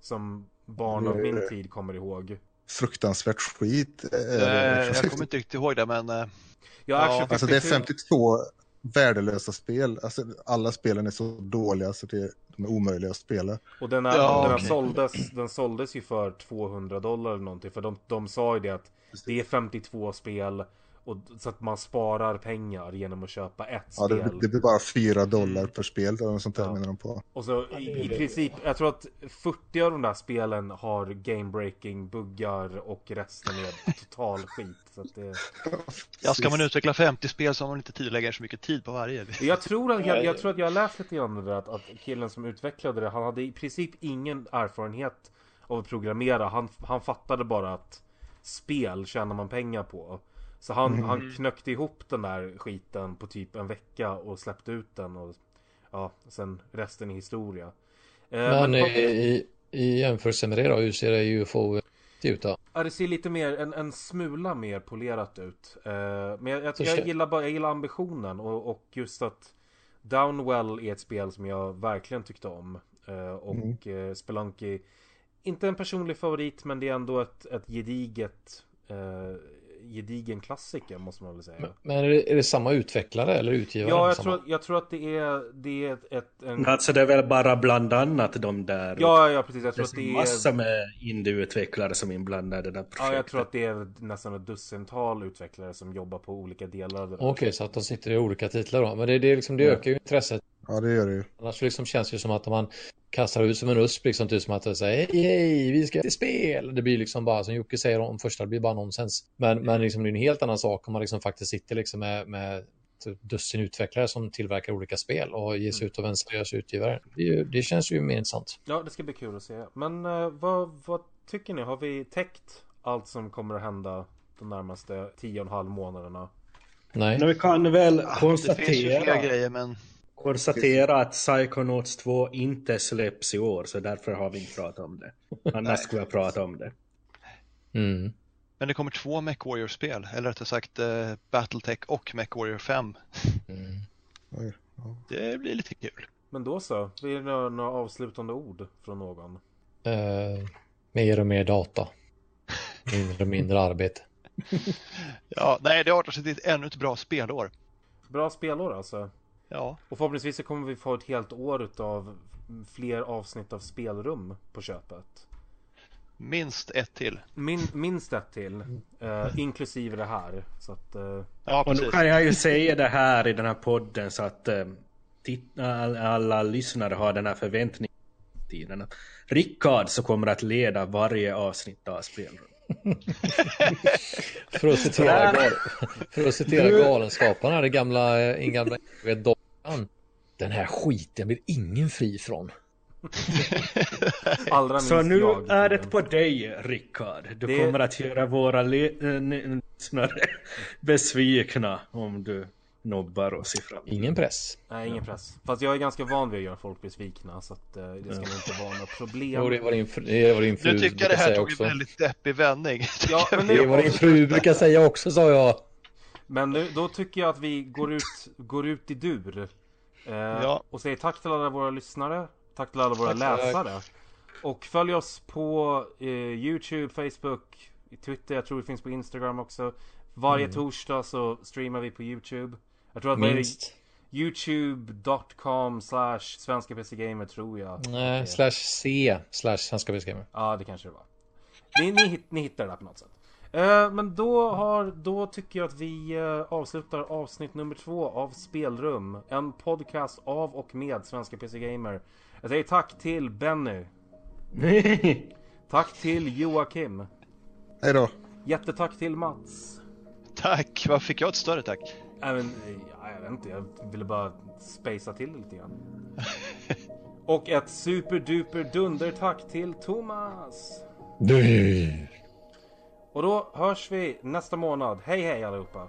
som barn av min Mm. tid kommer ihåg. Fruktansvärt skit. det. jag kommer inte riktigt ihåg det men eh, Ja, Ja, Action 52. Alltså det är 52 värdelösa spel. Alltså, alla spelen är så dåliga så det, de är omöjliga att spela. Och den, här, Ja, den, här okej. såldes, den såldes ju för 200 dollar eller någonting. För de, de sa ju det att det är 52 spel. Och, så att man sparar pengar genom att köpa ett Ja, spel. det, det blir bara 4 dollar per spel eller något sånt där Ja. menar de på. Och så i, i princip, jag tror att 40 av de där spelen har game-breaking buggar och resten är total skit. Så att det... ja, ska man utveckla 50 spel så har man inte tid att lägga så mycket tid på varje. Jag tror att jag, jag, tror att jag har läst lite grann det där att, att killen som utvecklade det, han hade i princip ingen erfarenhet av att programmera. Han, han fattade bara att spel tjänar man pengar på. Så han, han knöckte ihop den där skiten på typ en vecka och släppte ut den och ja, sen resten är historia. Eh, Men men- i, i, i jämförelse med det då, hur ser det UFO ut då? Ja, det ser lite mer, en, en smula mer polerat ut. Eh, men jag, jag, jag, gillar bara, jag gillar ambitionen och, och just att Downwell är ett spel som jag verkligen tyckte om. Eh, och eh, Spelunky, inte en personlig favorit men det är ändå ett, ett gediget, eh, gedigen klassiker måste man väl säga. Men är det, är det samma utvecklare eller utgivare? Ja, jag samma? tror, jag tror att det är, det är ett, ett en... Alltså det är väl bara bland annat de där. Ja, ja, precis. Jag det tror är att det massa är... med indieutvecklare som är inblandade i det där projektet. Ja, jag tror att det är nästan ett dussintal utvecklare som jobbar på olika delar av det. Okej, så att de sitter i olika titlar då. Men det, det, liksom, det ökar ju intresset. Ja, det gör det ju. Annars liksom känns det ju som att man kastar ut som en usp liksom typ som att det säger hej, hej, vi ska till spel. Det blir liksom bara som Jocke säger om första, det blir bara nonsens. Men, men liksom, det är en helt annan sak om man liksom faktiskt sitter liksom med, med typ dussin utvecklare som tillverkar olika spel och ger sig ut av en seriös utgivare. Det, det känns ju mer intressant. Ja, det ska bli kul att se. Men eh, vad, vad tycker ni? Har vi täckt allt som kommer att hända de närmaste tio och en halv månaderna? Nej. Men vi kan väl Ah, det finns ju konstatera, fler grejer men konstatera att Psychonauts 2 inte släpps i år så därför har vi inte pratat om det. Annars skulle jag prata om det. Mm. Men det kommer två MechWarrior-spel, eller rättare sagt eh, Battletech och MechWarrior 5. Mm. Det blir lite kul. Men då så, blir det några, några avslutande ord från någon? Eh, mer och mer data. Mindre och mindre arbete. Ja, nej, det artar sig till ännu ett bra spelår. Bra spelår alltså. Ja, Och förhoppningsvis så kommer vi få ett helt år utav fler avsnitt av spelrum på köpet. minst ett till. Min, minst ett till, eh, inklusive det här. Så att, eh, Ja, Och nu precis. kan jag ju säga det här i den här podden så att eh, titta, alla, alla lyssnare har den här förväntningstiden. att Rickard så kommer att leda varje avsnitt av spelrum. För att citera, gal, för att citera Galenskaparna, det gamla, eh, en gamla dockan. Den här skiten blir ingen fri från. allra minst Så nu jag. är det på dig Rickard. Du Det- kommer att göra våra lyssnare besvikna om du nobbar oss i framtiden. Ingen press. Nej, ingen press. Fast jag är ganska van vid att göra folk besvikna så att eh, det ska nog inte vara något problem. Jo, det var din, fr- det var din fru Nu tycker jag det här tog en väldigt deppig vändning. Ja, men Det var din fru brukar säga också, sa jag. Men nu, då tycker jag att vi går ut, går ut i dur. Eh, Ja. Och säger tack till alla våra lyssnare. Tack till alla våra Tack, tack. läsare. Och följ oss på eh, Youtube, Facebook, Twitter. Jag tror det finns på Instagram också. Varje Mm. torsdag så streamar vi på Youtube. Jag tror att Minst. youtube.com slash svenska PC Gamer tror jag. Nej, slash C slash svenska beskamer. Ja, det kanske det var. Ni, ni, ni hittar det där på något sätt. Eh, men då, har, då tycker jag att vi eh, avslutar avsnitt nummer två av Spelrum. En podcast av och med Svenska PC Gamer. Jag säger tack till Benny. Tack till Joakim. Hej då. Jättetack till Mats. Tack, vad fick jag ett större tack? Äh, men, ja, jag vet inte, jag ville bara spacea till lite grann. Och ett superduper dunder tack till Thomas. Du. Och då hörs vi nästa månad. Hej hej allihopa!